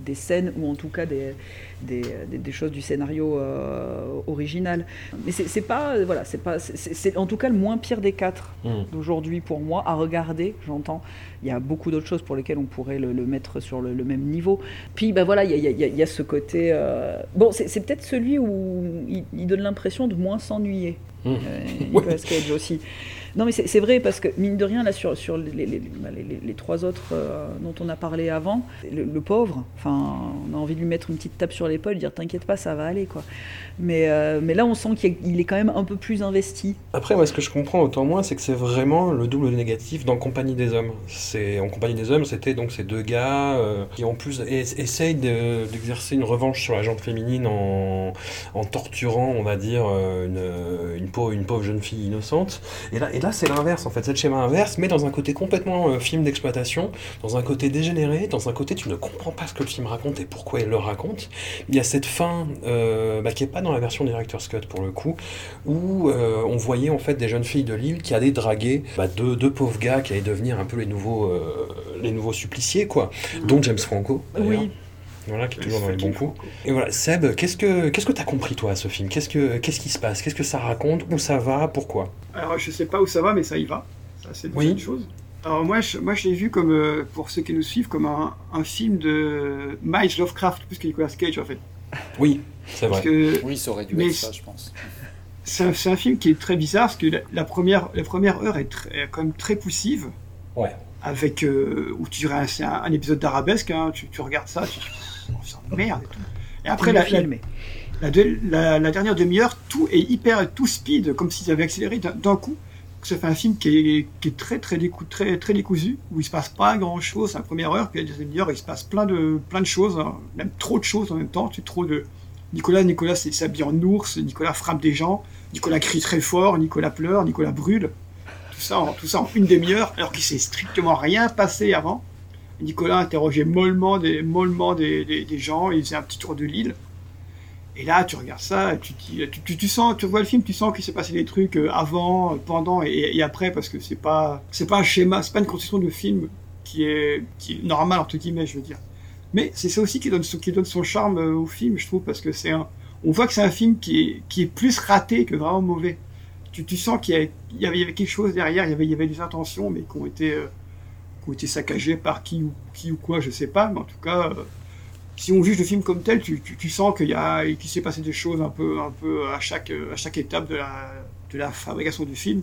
des- scènes ou en tout cas des, des, des- des choses du scénario euh, original. Mais c'est pas, euh, voilà, c'est pas, c'est- en tout cas le moins pire des quatre Mm. d'aujourd'hui pour moi à regarder. J'entends, il y a beaucoup d'autres choses pour lesquelles on pourrait le, le mettre sur le, le même niveau. Puis bah voilà, il y a, y y ce côté. euh, Bon, c'est peut-être celui où il, il donne l'impression de moins s'ennuyer. Mm. Euh, aussi. Non, mais c'est vrai parce que mine de rien, là, sur, sur les, les- bah, trois autres euh, dont on a parlé avant, le, pauvre, enfin, on a envie de lui mettre une petite tape sur l'épaule, dire t'inquiète pas, ça va aller, quoi. Mais, euh, mais là, on sent qu'il est, quand même un peu plus investi. Après, moi, ce que je comprends autant moi, c'est que c'est vraiment le double négatif dans Compagnie des Hommes. En Compagnie des Hommes, c'était donc ces deux gars euh, qui en plus es- essayent de- d'exercer une revanche sur la gente féminine en, torturant, on va dire, une, une, pauvre, une pauvre jeune fille innocente. Et là c'est l'inverse, en fait, c'est le schéma inverse, mais dans un côté complètement euh, film d'exploitation, dans un côté dégénéré, dans un côté tu ne comprends pas ce que le film raconte et pourquoi il le raconte. Il y a cette fin euh, bah, qui est pas dans la version Director's Cut pour le coup, où euh, on voyait en fait des jeunes filles de Lille qui allaient draguer bah, deux, deux pauvres gars qui allaient devenir un peu les nouveaux, les nouveaux suppliciés, quoi, dont James Franco. Oui. Voilà, qui est toujours dans les bons coups. Et voilà, Seb, qu'est-ce que qu'est-ce que t'as compris toi à ce film? Qu'est-ce que qu'est-ce qui se passe? Qu'est-ce que ça raconte? Où ça va? Pourquoi? Alors, je sais pas où ça va, mais ça y va. Ça, c'est Oui. une chose. Alors, moi, je, moi, je l'ai vu comme, euh, pour ceux qui nous suivent, comme un, un film de Miles Lovecraft, plus que Nicolas Cage, en fait. Oui, c'est vrai. que- Oui, ça aurait dû mais être ça, je pense. C'est un, c'est un film qui est très bizarre, parce que la, la première, la première heure est, très- est quand même très poussive. Ouais. Avec, euh, où tu dirais, c'est un, un épisode d'arabesque, hein, tu, tu regardes ça, tu te dis, oh, c'est merde et. Et après, la, la, filmé. la, deux- la- la dernière demi-heure, tout est hyper, tout speed, comme s'ils avaient accéléré d'un coup. Ça fait un film qui est, qui est très, très, décou- très, très décousu, où il se passe pas grand chose la première heure, puis la deuxième demi-heure, il se passe plein de, plein de choses, hein, même trop de choses en même temps, tu trop de. Nicolas, Nicolas s'habille en ours, Nicolas frappe des gens, Nicolas crie très fort, Nicolas pleure, Nicolas brûle. Tout ça en, tout ça en une demi-heure, alors qu'il s'est strictement rien passé avant. Nicolas interrogeait mollement des, mollement des, des- gens, il faisait un petit tour de l'île. Et là, tu regardes ça, tu, tu, tu, sens, tu vois le film, tu sens qu'il s'est passé des trucs euh, avant, pendant et, après, parce que c'est pas, c'est pas un schéma, c'est pas une construction de film qui est, qui est normale entre guillemets, je veux dire. Mais c'est ça aussi qui donne, qui donne son charme euh, au film, je trouve, parce que c'est un, on voit que c'est un film qui est, qui est plus raté que vraiment mauvais. Tu, tu sens qu'il y, avait, quelque chose derrière, il y avait, il y avait des intentions, mais qui ont été, euh, ont été saccagées par qui ou, qui ou quoi, je sais pas, mais en tout cas, euh, si on juge le film comme tel, tu, tu, sens qu'il y a, qu'il s'est passé des choses un peu, un peu à chaque, à chaque étape de la, de la fabrication du film.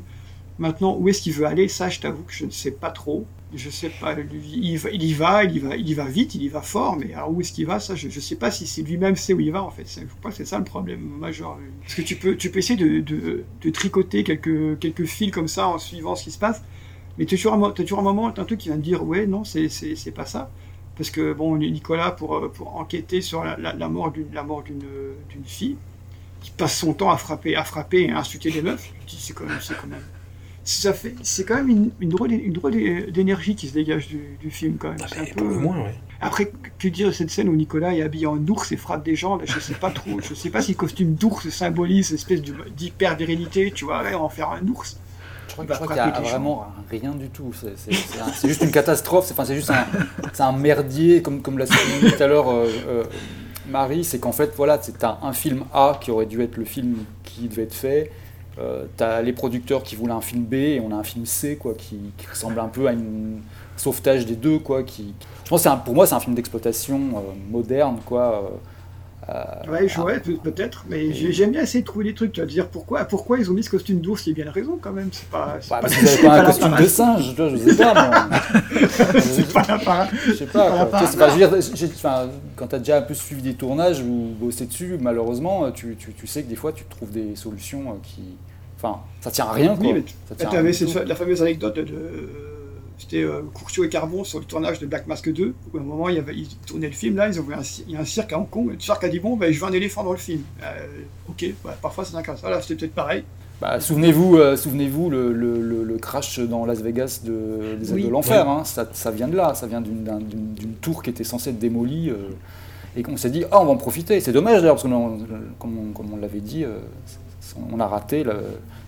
Maintenant, où est-ce qu'il veut aller? Ça, je t'avoue que je ne sais pas trop. Je sais pas. Il y va, il y va, il y va, il y va vite, il y va fort, mais alors où est-ce qu'il va? Ça, je ne sais pas si lui-même sait où il va en fait. Je crois que c'est ça le problème majeur. Parce que tu peux, tu peux essayer de, de, de tricoter quelques, quelques fils comme ça en suivant ce qui se passe, mais tu as toujours un, toujours un moment, t'as un truc qui vient te dire ouais, non, c'est, pas ça. Parce que bon, Nicolas, pour, euh, pour enquêter sur la, la, la mort d'une, mort d'une, fille, qui passe son temps à frapper, à frapper et à insulter des meufs, c'est quand même, c'est quand même, ça fait, c'est quand même une, une drôle, une drôle d'énergie qui se dégage du, du film quand même. C'est un peu- moins, ouais. Après, que dire de cette scène où Nicolas est habillé en ours et frappe des gens, là, je sais pas trop, je sais pas si le costume d'ours symbolise cette espèce d'hyper virilité, tu vois, ouais, on va en faire un ours. Je crois, qu'il y a vraiment rien du tout. C'est- juste une catastrophe. C'est juste un, merdier, comme, comme l'a souligné tout à l'heure euh, euh, Marie. C'est qu'en fait, voilà, c'est un, un film A qui aurait dû être le film qui devait être fait. Euh, T'as les producteurs qui voulaient un film B et on a un film C quoi, qui, qui ressemble un peu à une sauvetage des deux. Quoi, qui, je pense que un- pour moi, c'est un film d'exploitation euh, moderne. Quoi, euh, Ouais, je- ouais, peut- peut-être, mais j'ai- j'aime bien essayer de trouver des trucs, tu vas dire pourquoi, pourquoi ils ont mis ce costume d'ours, il y a bien raison quand même, c'est pas... Bah, pas- parce que vous avez c'est pas un costume de singe, vois, je sais pas. C'est pas la. Je sais pas pas, quoi. Je veux dire, quand tu as déjà un peu suivi des tournages ou bossé dessus, malheureusement, tu, tu- tu sais que des fois, tu trouves des solutions euh, qui. Enfin, ça tient à rien, quoi. Oui, mais tu avais la fameuse anecdote de... C'était euh, Courtiot et Carbon sur le tournage de Black Mask 2, où à un moment, il y avait, ils tournaient le film, là, ils ont vu un, il y a un cirque à Hong Kong, et le cirque a dit, bon, ben, je veux un éléphant dans le film. Euh, ok, bah, parfois c'est un cas. Voilà, c'était peut-être pareil. Bah, souvenez-vous, euh, souvenez-vous le, le- le- le crash dans Las Vegas de, des ailes Oui. de l'enfer. Hein. ça, ça vient de là, ça vient d'une, d'un- d'une- d'une tour qui était censée être démolie. euh, et qu'on s'est dit, ah, on va en profiter. C'est dommage d'ailleurs, parce que on- comme, on, comme on l'avait dit, euh, on a raté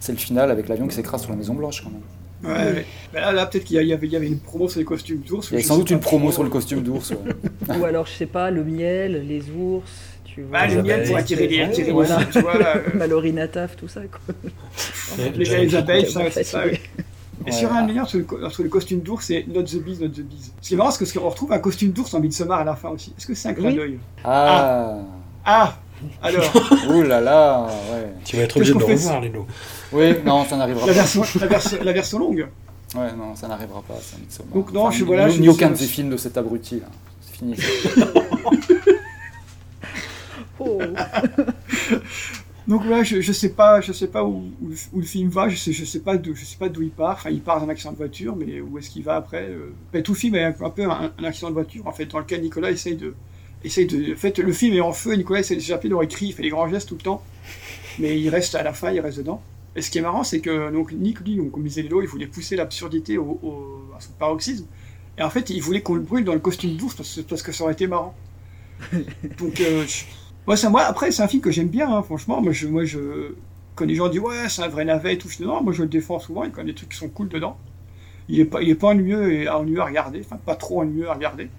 c'est le final avec l'avion qui s'écrase sur la Maison Blanche quand même. Ouais, ouais. Ben là, là peut-être qu'il y, a- avait, une promo sur les costumes d'ours. Il y avait je sans doute une promo sur le costume d'ours. ouais. Ou alors, je sais pas, le miel, les ours, tu vois. Bah, le miel pour attirer les- attirer voilà. tu vois, là, euh. Tout ça, quoi. Les, les abeilles, ça, c'est ça. oui. Et sur un lien sur le, co- sur le costume d'ours, c'est Not the Bees, Not the Bees. Ce qui est marrant, c'est qu'on retrouve un costume d'ours en Midsommar à la fin aussi. Est-ce que c'est un clin Oui. d'œil? Ah, Ah Alors Ouh là là, ouais. Tu vas être obligé de le revoir, Lilo. Oui, non, ça n'arrivera la pas. version, la, version, la version longue Ouais, non, ça n'arrivera pas, ça. Donc non, je- ni- voilà, ni, aucun de ces films de cet abruti, là. C'est fini. Oh. Donc voilà, je, je sais pas, je sais pas où, où, le- où le film va, je sais, je sais pas d'où, je sais pas d'où il part. Enfin, il part d'un accident de voiture, mais où est-ce qu'il va après euh, ben, Tout le film est un, un peu un, un accident de voiture, en fait, dans lequel Nicolas essaye de, essaye de, en fait, le film est en feu, Nicolas il écrit, il fait des grands gestes tout le temps, mais il reste à la fin, il reste dedans. Et ce qui est marrant, c'est que donc Nick, lui, donc, comme disait Lilo, il voulait pousser l'absurdité au, au- à son paroxysme, et en fait, il voulait qu'on le brûle dans le costume d'ours parce, parce que ça aurait été marrant. Donc, euh, je- moi, ça, moi, après, c'est un film que j'aime bien, hein, franchement. Moi, je, moi, je, quand les gens disent ouais, c'est un vrai navet et tout, non, moi, je le défends souvent. Il y a quand même des trucs qui sont cool dedans. Il est pas, il est pas ennuyeux et ennuyeux à regarder, enfin, pas trop ennuyeux à regarder.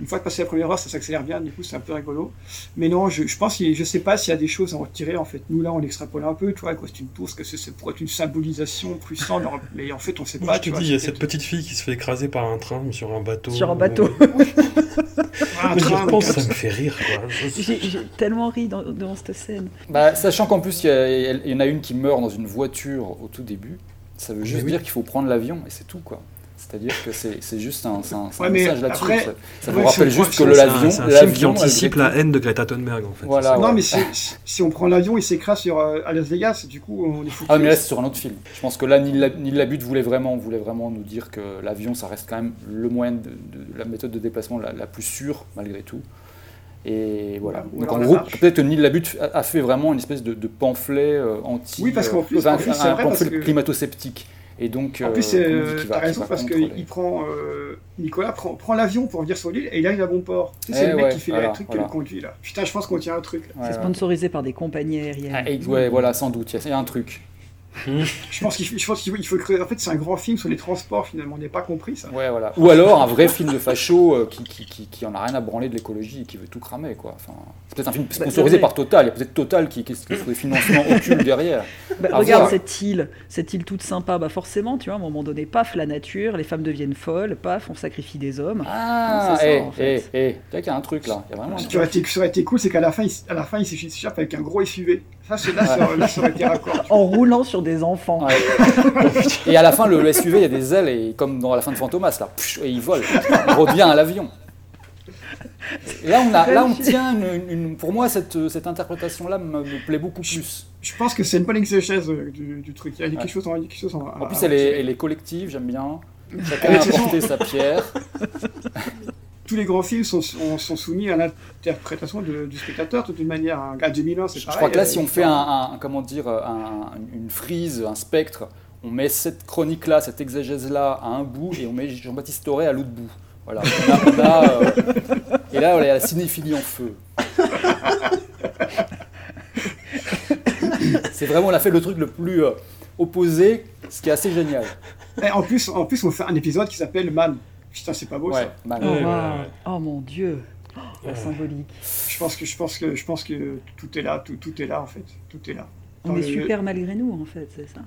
Une fois que passé la première heure, ça s'accélère bien, du coup, c'est un peu rigolo. Mais non, je, je pense, je sais pas s'il y a des choses à en retirer, en fait. Nous, là, on extrapole un peu, tu vois, costume tour, que c'est c'est pour être une symbolisation puissante, mais en fait, on sait pas, je te tu vois. dis, il y a cette petite fille qui se fait écraser par un train sur un bateau. Sur un bateau. Un Mais j'y train, repense, mais- ça me fait rire, quoi. J'ai j'ai tellement ri dans, dans cette scène. Bah, sachant qu'en plus, il y, a- il y en a une qui meurt dans une voiture au tout début, ça veut juste oui. dire qu'il faut prendre l'avion et c'est tout, quoi. C'est-à-dire que c'est juste un, un- un Ouais, message là-dessus. ça ça ouais, vous rappelle juste que l'avion, C'est un film qui anticipe la haine de Greta Thunberg, en fait. Voilà, non, mais si, si- on prend l'avion, il s'écrase sur, euh, à Las Vegas, du coup, on est foutu. Ah mais là c'est sur un autre film. Je pense que là Neil Lab- Neil Labute voulait vraiment, voulait vraiment nous dire que l'avion ça reste quand même le moyen de, de- la méthode de déplacement la, la plus sûre malgré tout. Et voilà. Ou Donc en gros peut-être que Neil Labute a, a fait vraiment une espèce de, de pamphlet euh, anti, Oui, parce qu'en plus- enfin, en plus, c'est un vrai, pamphlet climato-sceptique. Et donc En euh, plus, euh, va- t'as raison parce que les- il prend euh, Nicolas prend, prend l'avion pour venir sur l'île et il arrive à bon port. Tu sais, c'est Eh le mec ouais, qui fait voilà, le truc qui voilà. le conduit là. Putain, je pense qu'on tient un truc. Ouais, C'est ouais. sponsorisé par des compagnies aériennes. Ah, et- ouais, voilà, sans doute, il y a- il y, a un truc. Je pense qu'il faut, creuser. En fait, c'est un grand film sur les transports finalement. On n'est pas compris ça. Ouais, voilà. Ou alors un vrai film de facho euh, qui, qui, qui, qui en a rien à branler de l'écologie et qui veut tout cramer, quoi. Enfin, c'est peut-être un film sponsorisé c'est par Total. Il y a peut-être Total qui, qui, qui fait des financements occultes derrière. Bah, regarde voir. cette île, cette île toute sympa. Bah forcément, tu vois, à un moment donné, paf, la nature, les femmes deviennent folles, paf, on sacrifie des hommes. Ah, C'est ça, eh, en fait. eh, eh, tu vois qu'il y a un truc là. Il y a vraiment un Ce qui truc. aurait été, ce qui aurait été cool, c'est qu'à la fin, il, à la fin, il s'échappe avec un gros SUV. Ça, c'est là, ça, là, ça aurait été raccord. En roulant sur des enfants. Ouais. et à la fin, le, le SUV, il y a des ailes, et comme dans la fin de Fantomas, là, et il vole. Il revient à l'avion. Là, on, a, là, on tient, une, une- pour moi, cette, cette interprétation-là me, me plaît beaucoup plus. Je pense que c'est une bonne exégèse euh, du, du truc. Il y a quelque chose en, quelque chose en, En plus, elle est, elle est collective, j'aime bien. Chacun a Ouais, apporté ça. sa pierre. Tous les grands films sont, soumis à l'interprétation du spectateur, de toute manière. De 2001, c'est Je pareil. crois que là, euh, si on fait un, un- comment dire, un- une frise, un spectre, on met cette chronique-là, cette exégèse-là à un bout et on met Jean-Baptiste Toré à l'autre bout. Voilà. On a- on a, euh, et là, il y a la cinéphilie en feu. C'est vraiment, on a fait le truc le plus euh, opposé, ce qui est assez génial. Et en plus, en plus, on fait un épisode qui s'appelle Man. Putain, c'est pas beau Ouais, ça. Man. Oh. Oh, mon dieu, Oh, la symbolique. Je pense que je pense que je pense que tout est là, tout, tout est là en fait, tout est là. On est super malgré nous, en fait, c'est ça.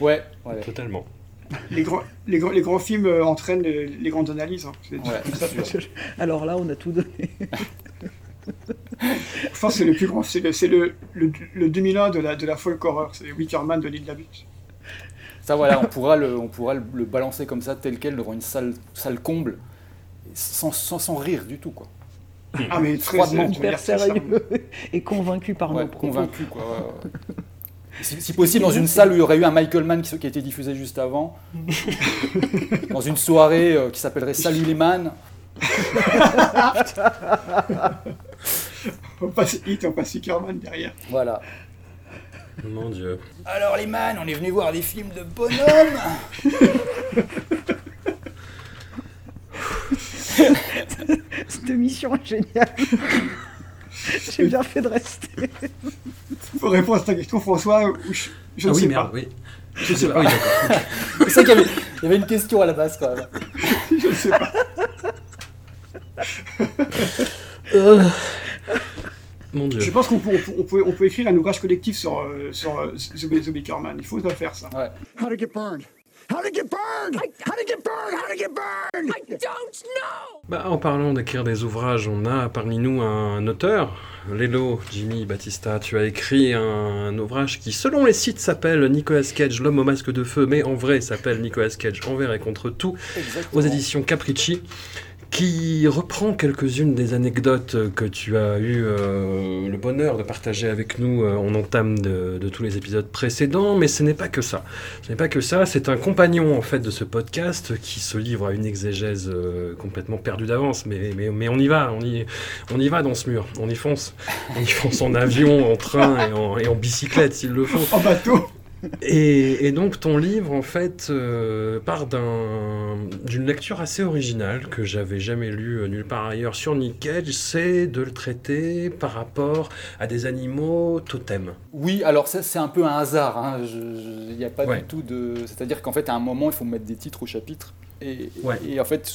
Ouais, ouais. Totalement. Les grands, les grands, les grands films euh, entraînent les, les grandes analyses. hein. C'est Ouais, c'est ça, c'est sûr. c'est- Alors là, on a tout donné. pense que c'est le plus grand, c'est le, c'est le, le, le 2001 de la, de la folk horror, c'est Wickerman de l'île de la Butte. Ça, voilà, on pourra, le, on pourra le, le balancer comme ça, tel quel, devant une salle, salle comble, sans, sans, sans rire du tout, quoi. Ah, mais très Froidement. Hyper sérieux et convaincu par Ouais, nos propos. convaincu, quoi. ouais, ouais. Si, si possible, dans une salle où il y aurait eu un Michael Mann qui, qui a été diffusé juste avant, dans une soirée euh, qui s'appellerait Salut les man. on passe Hit, on passe Wickerman derrière. Voilà. Mon dieu. Alors les man, on est venu voir des films de bonhomme. Cette émission est géniale. J'ai bien fait de rester. Pour répondre à ta question, François, je, je ah ne oui, sais merde, pas. oui. Je sais Ah pas. oui, d'accord. C'est ça qu'il y y avait une question à la base quand même. je ne sais pas. Mon dieu. Je pense qu'on peut, on peut- on peut, on peut écrire un ouvrage collectif sur, euh, sur euh, The, Wickerman. Il faut le faire ça. Ouais. How'd it get burned? How'd it get burned? How'd it get burned? How'd it get burned? I don't know! Bah, en parlant d'écrire des ouvrages, on a parmi nous un auteur, Lelo Jimmy Battista. Tu as écrit un, ouvrage qui, selon les sites, s'appelle Nicolas Cage, l'homme au masque de feu, mais en vrai s'appelle Nicolas Cage envers et contre tout, aux éditions Capricci, qui reprend quelques-unes des anecdotes que tu as eu euh, le bonheur de partager avec nous euh, en entame de, tous les épisodes précédents, mais ce n'est pas que ça. Ce n'est pas que ça, c'est un compagnon en fait de ce podcast qui se livre à une exégèse euh, complètement perdue d'avance, mais, on y va, on y, on y va dans ce mur, on y fonce. On y fonce en avion, en train et en, et en bicyclette s'il le faut. En bateau Et, et donc ton livre en fait euh, part d'un- d'une lecture assez originale que j'avais jamais lue euh, nulle part ailleurs sur Nick Cage, c'est de le traiter par rapport à des animaux totems. Oui, alors ça c'est un peu un hasard. hein. Il n'y a pas Ouais. du tout de. C'est-à-dire qu'en fait, à un moment, il faut mettre des titres au chapitre. Et, Ouais. et en fait,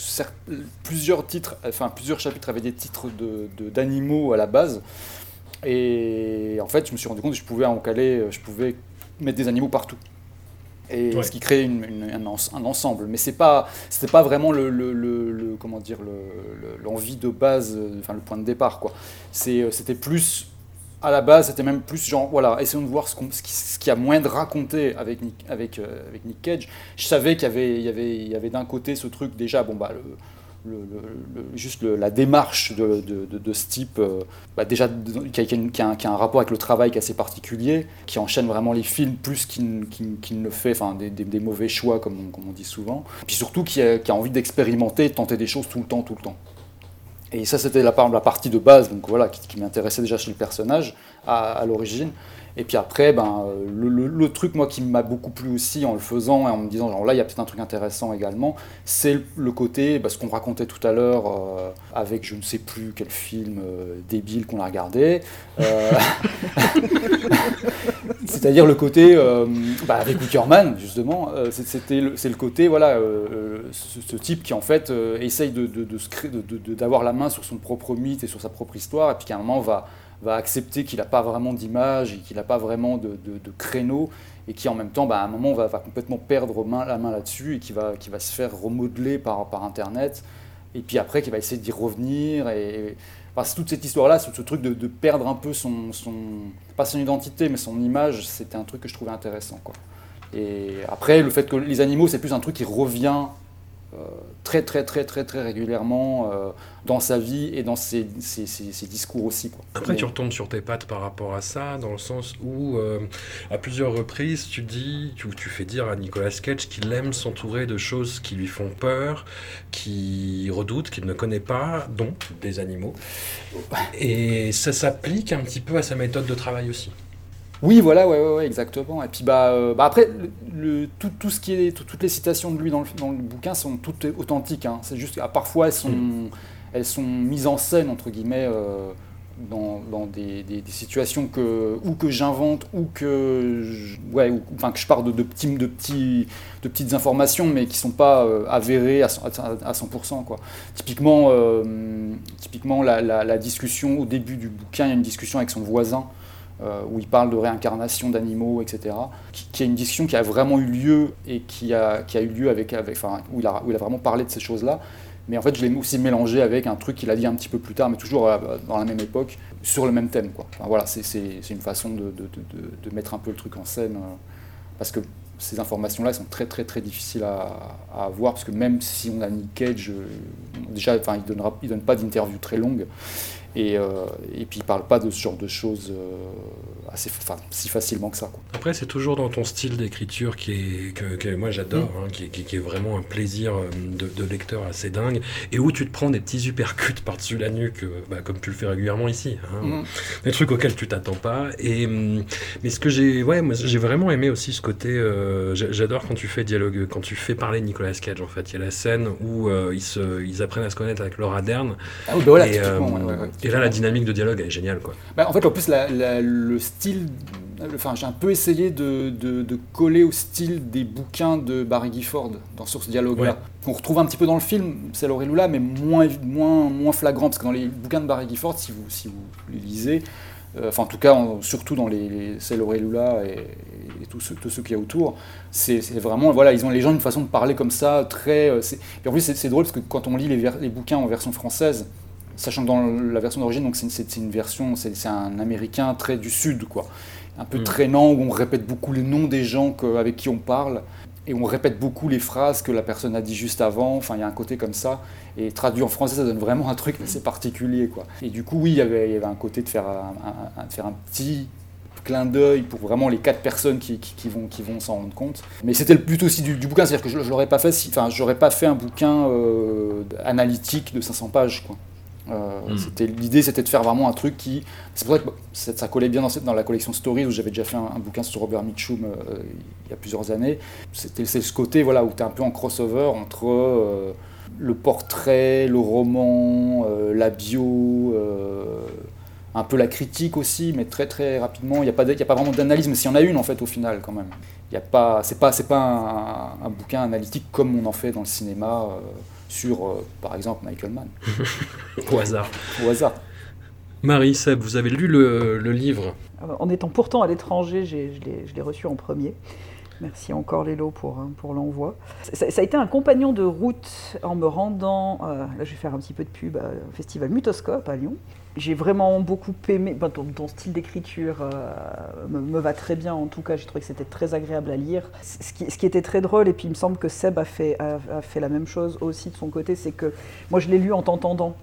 plusieurs titres, enfin plusieurs chapitres avaient des titres de- de- d'animaux à la base. Et en fait, je me suis rendu compte que je pouvais en caler, je pouvais mettre des animaux partout. Et Ouais. ce qui crée une- une- un, ens- un ensemble. Mais c'est pas, c'était pas vraiment le, le- le- le- comment dire, le- le- l'envie de base, euh, enfin le point de départ quoi. Euh, c'était plus à la base, c'était même plus genre, voilà, essayons de voir ce, ce qui, ce qu'il y a moins de raconter avec Nick, avec, euh, avec Nick Cage. Je savais qu'il y avait, il y avait, il y avait d'un côté ce truc déjà, bon bah, le, le- le- le- juste le- la démarche de, ce type, déjà qui a, un, rapport avec le travail qui est assez particulier, qui enchaîne vraiment les films plus qu'il ne fait, enfin des, mauvais choix comme on, dit souvent, puis surtout qui a, envie d'expérimenter, de tenter des choses tout le temps, tout le temps. Et ça, c'était la, la partie de base, donc voilà, qui, m'intéressait déjà chez le personnage à l'origine. Et puis après, ben, le, truc moi qui m'a beaucoup plu aussi en le faisant et en me disant genre là il y a peut-être un truc intéressant également, c'est le, côté, bah, ce qu'on racontait tout à l'heure euh, avec je ne sais plus quel film euh, débile qu'on a regardé. euh, C'est-à-dire le côté, bah, avec Wickerman, justement, c'était c'est le côté, voilà, ce, type qui en fait essaye de, de- de d'avoir la main sur son propre mythe et sur sa propre histoire, et puis qu'à un moment va, va accepter qu'il n'a pas vraiment d'image et qu'il n'a pas vraiment de, de- créneau, et qui en même temps, bah, à un moment, va, va complètement perdre la main là-dessus, et qui va, qui va se faire remodeler par, par Internet, et puis après, qui va essayer d'y revenir, et, Enfin, c'est toute cette histoire-là, ce, ce truc de, de perdre un peu son, son, pas son identité, mais son image, c'était un truc que je trouvais intéressant. Quoi. Et après, le fait que les animaux, c'est plus un truc qui revient très, très, très, très, très régulièrement euh, dans sa vie et dans ses, ses- ses- ses discours aussi. Quoi. Après, Mais- tu retombes sur tes pattes par rapport à ça, dans le sens où, euh, à plusieurs reprises, tu dis, tu, tu fais dire à Nicolas Cage qu'il aime s'entourer de choses qui lui font peur, qu'il redoute, qu'il ne connaît pas, dont des animaux. Et ça s'applique un petit peu à sa méthode de travail aussi. Oui, voilà, ouais, ouais, ouais, exactement. Et puis bah, euh, bah après, le, le- tout, tout ce qui est, tout- toutes les citations de lui dans le, dans le bouquin sont toutes authentiques. hein. C'est juste, à parfois elles sont, elles sont mises en scène entre guillemets euh, dans, dans des, des- des situations que ou que j'invente ou que, je, ouais, ou- enfin que je pars de, de petits, de petits, de petites informations, mais qui sont pas euh, avérées à, 100 à 100%. Quoi. Typiquement, typiquement la, la- la discussion au début du bouquin, il y a une discussion avec son voisin euh, où il parle de réincarnation d'animaux, etc. Qui, qui, est une discussion qui a vraiment eu lieu et qui a, qui a eu lieu avec, avec enfin, où il, a, où il a vraiment parlé de ces choses-là. Mais en fait, je l'ai aussi mélangé avec un truc qu'il a dit un petit peu plus tard, mais toujours euh, dans la même époque, sur le même thème. Enfin, voilà, c'est une façon de, de, de, mettre un peu le truc en scène, euh, parce que ces informations-là sont très très très difficiles à, à, avoir, parce que même si on a Nick Cage, déjà, il ne donne pas d'interview très longue, et, euh, et, puis il parle pas de ce genre de choses euh, assez, enfin, si facilement que ça. Quoi. Après, c'est toujours dans ton style d'écriture qui est, que, que moi j'adore, mm. hein, qui, qui, qui, est vraiment un plaisir euh, de, de, lecteur assez dingue, et où tu te prends des petits uppercuts par-dessus la nuque, bah, comme tu le fais régulièrement ici. Hein, mm. Des trucs auxquels tu t'attends pas. Et, mm, mais ce que j'ai ouais, moi, j'ai vraiment aimé aussi ce côté. Euh, j'adore quand tu fais dialogue, quand tu fais parler Nicolas Cage en fait. Il y a la scène où ils, se, ils apprennent à se connaître avec Laura Dern. Ah bah voilà, et, ouais, ouais, ouais. Et là, la dynamique de dialogue elle est géniale. Quoi. Bah, en fait, en plus, la, la, le style. Enfin, j'ai un peu essayé de, de, de, coller au style des bouquins de Barry Gifford dans sur ce dialogue-là. On retrouve un petit peu dans le film, c'est Lula, mais moins, moins, moins flagrant, parce que dans les bouquins de Barry Gifford, si vous, si vous les lisez, euh, enfin en tout cas, surtout dans les, les C'est Lula et, et tout ce, tout qu'il y a autour, c'est vraiment, voilà, ils ont les gens une façon de parler comme ça, très. Euh, et en plus, c'est drôle parce que quand on lit les, les bouquins en version française, sachant que dans la version d'origine, donc c'est une version, c'est un américain très du sud, quoi, un peu mmh. traînant où on répète beaucoup les noms des gens que, avec qui on parle et on répète beaucoup les phrases que la personne a dit juste avant. Enfin, il y a un côté comme ça. Et traduit en français, ça donne vraiment un truc assez particulier, quoi. Et du coup, oui, il y avait, il y avait un côté de faire un, un, de faire un petit clin d'œil pour vraiment les quatre personnes qui, qui, qui vont, qui vont s'en rendre compte. Mais c'était le but aussi du, du bouquin, c'est-à-dire que je, je l'aurais pas fait, si, enfin, j'aurais pas fait un bouquin euh, analytique de 500 pages, quoi. Euh, mm. c'était l'idée c'était de faire vraiment un truc qui c'est pour ça que ça collait bien dans, cette, dans la collection Stories où j'avais déjà fait un, un, bouquin sur Robert Mitchum euh, il y a plusieurs années. C'était c'est ce côté voilà où tu es un peu en crossover entre euh, le portrait le roman la bio un peu la critique aussi mais très très rapidement. Il n'y a pas a pas vraiment d'analyse mais s'il y en a une en fait au final quand même. Il y a pas c'est pas c'est pas un, un, bouquin analytique comme on en fait dans le cinéma sur, euh, par exemple, Michael Mann. Au hasard. Au hasard. Marie, Seb, vous avez lu le, le livre En étant pourtant à l'étranger, je l'ai reçu en premier. Merci encore Lélo pour, pour l'envoi. Ça, ça, a été un compagnon de route en me rendant, euh, là je vais faire un petit peu de pub, euh, au festival Mutoscope à Lyon. J'ai vraiment beaucoup aimé, ben, ton, ton, style d'écriture euh, me, me, va très bien en tout cas, j'ai trouvé que c'était très agréable à lire. Ce qui, ce qui, était très drôle, et puis il me semble que Seb a fait, a, a fait la même chose aussi de son côté, c'est que moi je l'ai lu en t'entendant,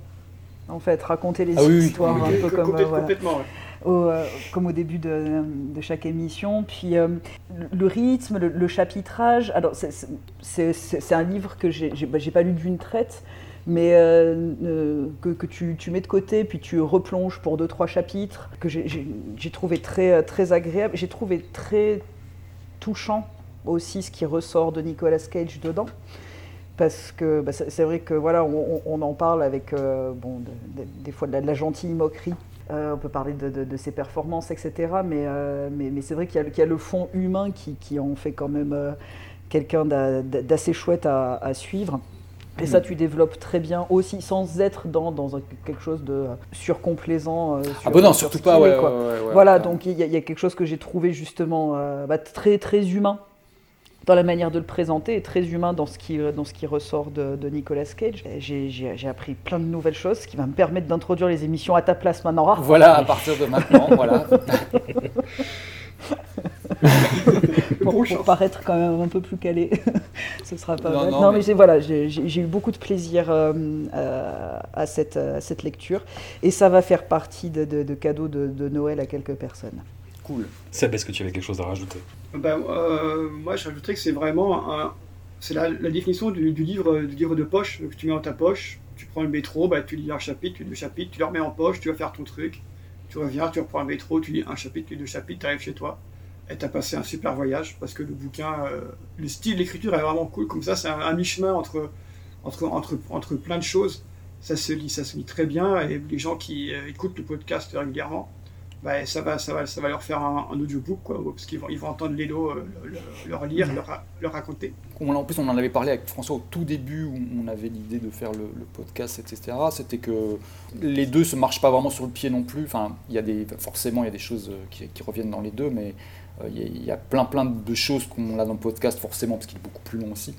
en fait, raconter les ah, histoires oui, oui, un peu comme... Complètement, voilà. complètement ouais. Au, euh, comme au début de, de chaque émission. Puis euh, le rythme, le, le chapitrage. Alors, c'est un livre que j'ai bah, pas lu d'une traite, mais euh, que, tu, mets de côté, puis tu replonges pour deux, trois chapitres, que j'ai trouvé très, très agréable. J'ai trouvé très touchant aussi ce qui ressort de Nicolas Cage dedans parce que bah, c'est vrai que voilà, on, en parle avec euh, bon, de, de, des fois de la, gentille moquerie euh, on peut parler de, ses performances, etc. Mais, euh, mais, c'est vrai qu'il y, a le fond humain qui, qui en fait quand même euh, quelqu'un d'assez chouette à, suivre. Et mmh. ça, tu développes très bien aussi, sans être dans, dans quelque chose de surcomplaisant. Sur, ah, bah non, surtout pas, ouais, quoi. Ouais, ouais, voilà, donc il y, y, a quelque chose que j'ai trouvé justement bah, très, très humain dans la manière de le présenter et très humain dans ce qui, dans ce qui ressort de, de Nicolas Cage. J'ai appris plein de nouvelles choses, ce qui va me permettre d'introduire les émissions à ta place maintenant. Voilà, à partir de maintenant, voilà. pour, pour, paraître quand même un peu plus calé, ce sera pas non, mal. Non, non mais, mais voilà, j'ai eu beaucoup de plaisir euh, euh, à, cette, à cette lecture et ça va faire partie de, de, de cadeaux de, de Noël à quelques personnes. Cool. Seb, est-ce que tu avais quelque chose à rajouter? Ben, euh, Moi, je rajouterais que c'est vraiment un, c'est la, la, définition du, du, livre, du livre de poche que tu mets dans ta poche. Tu prends le métro, ben, tu lis un chapitre, tu lis deux chapitres, tu le remets en poche, tu vas faire ton truc. Tu reviens, tu reprends le métro, tu lis un chapitre, tu lis deux chapitres, tu arrives chez toi. Et tu as passé un super voyage parce que le bouquin, euh, le style d'écriture est vraiment cool. Comme ça, c'est un, un mi-chemin entre, entre, entre, entre plein de choses. Ça se lit, ça se lit très bien. Et les gens qui euh, écoutent le podcast régulièrement, bah, ça, va, ça, va, ça va leur faire un, audiobook, quoi, parce qu'ils vont, ils vont entendre Lélo euh, le- leur lire, leur, ra- leur raconter. On- en plus, on en avait parlé avec François au tout début où on avait l'idée de faire le, podcast, etc. C'était que les deux se marchent pas vraiment sur le pied non plus. Enfin, y a des, forcément, il y a des choses euh, qui, qui reviennent dans les deux, mais euh, il y a- il y, a plein, plein de choses qu'on a dans le podcast, forcément, parce qu'il est beaucoup plus long aussi.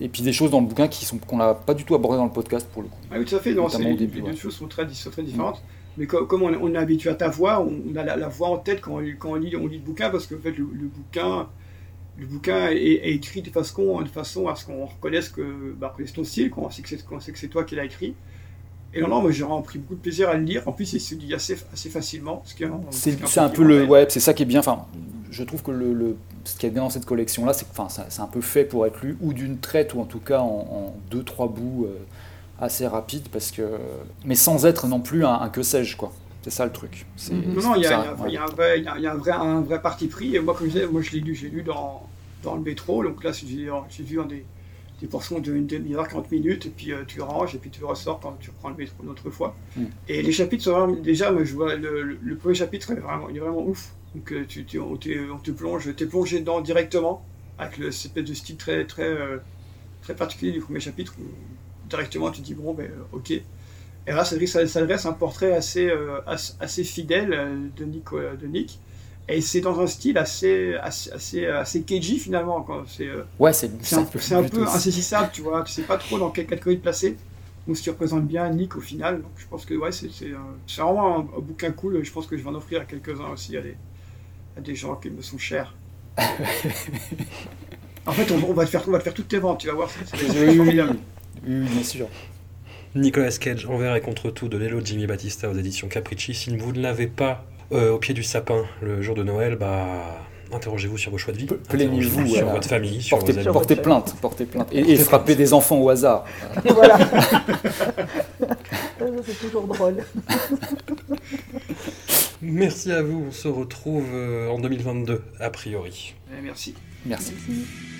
Et puis des choses dans le bouquin qui sont qu'on n'a pas du tout abordé dans le podcast pour le coup. Ah oui, tout à fait. Non, c'est- Notamment au les, début. les ouais. deux choses sont très, sont très différentes. Mais co- comme on, est- on est habitué à ta voix, on a la, la voix en tête quand, on- quand on, lit, on lit le bouquin, parce que en fait, le, le bouquin, le bouquin est, est écrit de façon, de façon à ce qu'on reconnaisse que bah, reconnaisse ton style, qu'on sait que c'est toi qui l'as écrit. Et non, non, moi j'ai vraiment pris beaucoup de plaisir à le lire. En plus, il se lit assez, assez facilement. Ce C'est c'est un peu le, ouais, c'est ça qui est bien. Enfin, je trouve que le, le- ce qui est bien dans cette collection là, c'est que, enfin, ça- c'est un peu fait pour être lu ou d'une traite ou en tout cas en, en deux trois bouts euh, assez rapides parce que, mais sans être non plus un, un que sais-je quoi. C'est ça le truc. C'est- Non, non, il y a, un vrai, il y a- il y a un vrai, un vrai parti pris. Et moi, comme je disais, moi je l'ai lu, j'ai lu dans, dans le métro. Donc là, j'ai j'ai vu en des, des portions d'une demi-heure, 40 minutes, et puis euh, tu ranges, et puis tu ressors quand tu reprends le métro une autre fois. Mm. Et les chapitres sont vraiment, déjà, moi, je vois le, le- le premier chapitre est vraiment, il est vraiment ouf. Donc euh, tu, tu- on, te plonge, t'es plongé dedans directement, avec le, cette espèce de style très, très, euh, très particulier du premier chapitre, où directement tu te dis, bon, ben, ok. Et là, ça, ça, ça dresse un portrait assez, assez, assez fidèle de Nick. de Nick. Et c'est dans un style assez, assez, assez, assez cagey finalement. quoi. C'est euh, Ouais, c'est c'est un, c'est peu insaisissable, tu vois. Tu sais pas trop dans quelle catégorie te placer. Donc, ce qui représente bien Nick au final. Donc, je pense que ouais, c'est c'est, euh, c'est vraiment un, un bouquin cool. Je pense que je vais en offrir à quelques-uns aussi, à des, à des gens qui me sont chers. en fait, on, on va te faire, on va te faire toutes tes ventes, tu vas voir. C'est c'est- c'est Oui, bien sûr. Nicolas Cage, Envers et contre tout de Lelo Jimmy Battista aux éditions Capricci. Si vous ne l'avez pas euh, au pied du sapin le jour de Noël, bah interrogez-vous sur vos choix de vie, Plaignez-vous sur voilà. votre famille, sur portez, vos amis. portez plainte, portez plainte et, et frappez des enfants au hasard. Voilà. C'est toujours drôle. Merci à vous, on se retrouve euh, en 2022 a priori. Merci. Merci. Merci.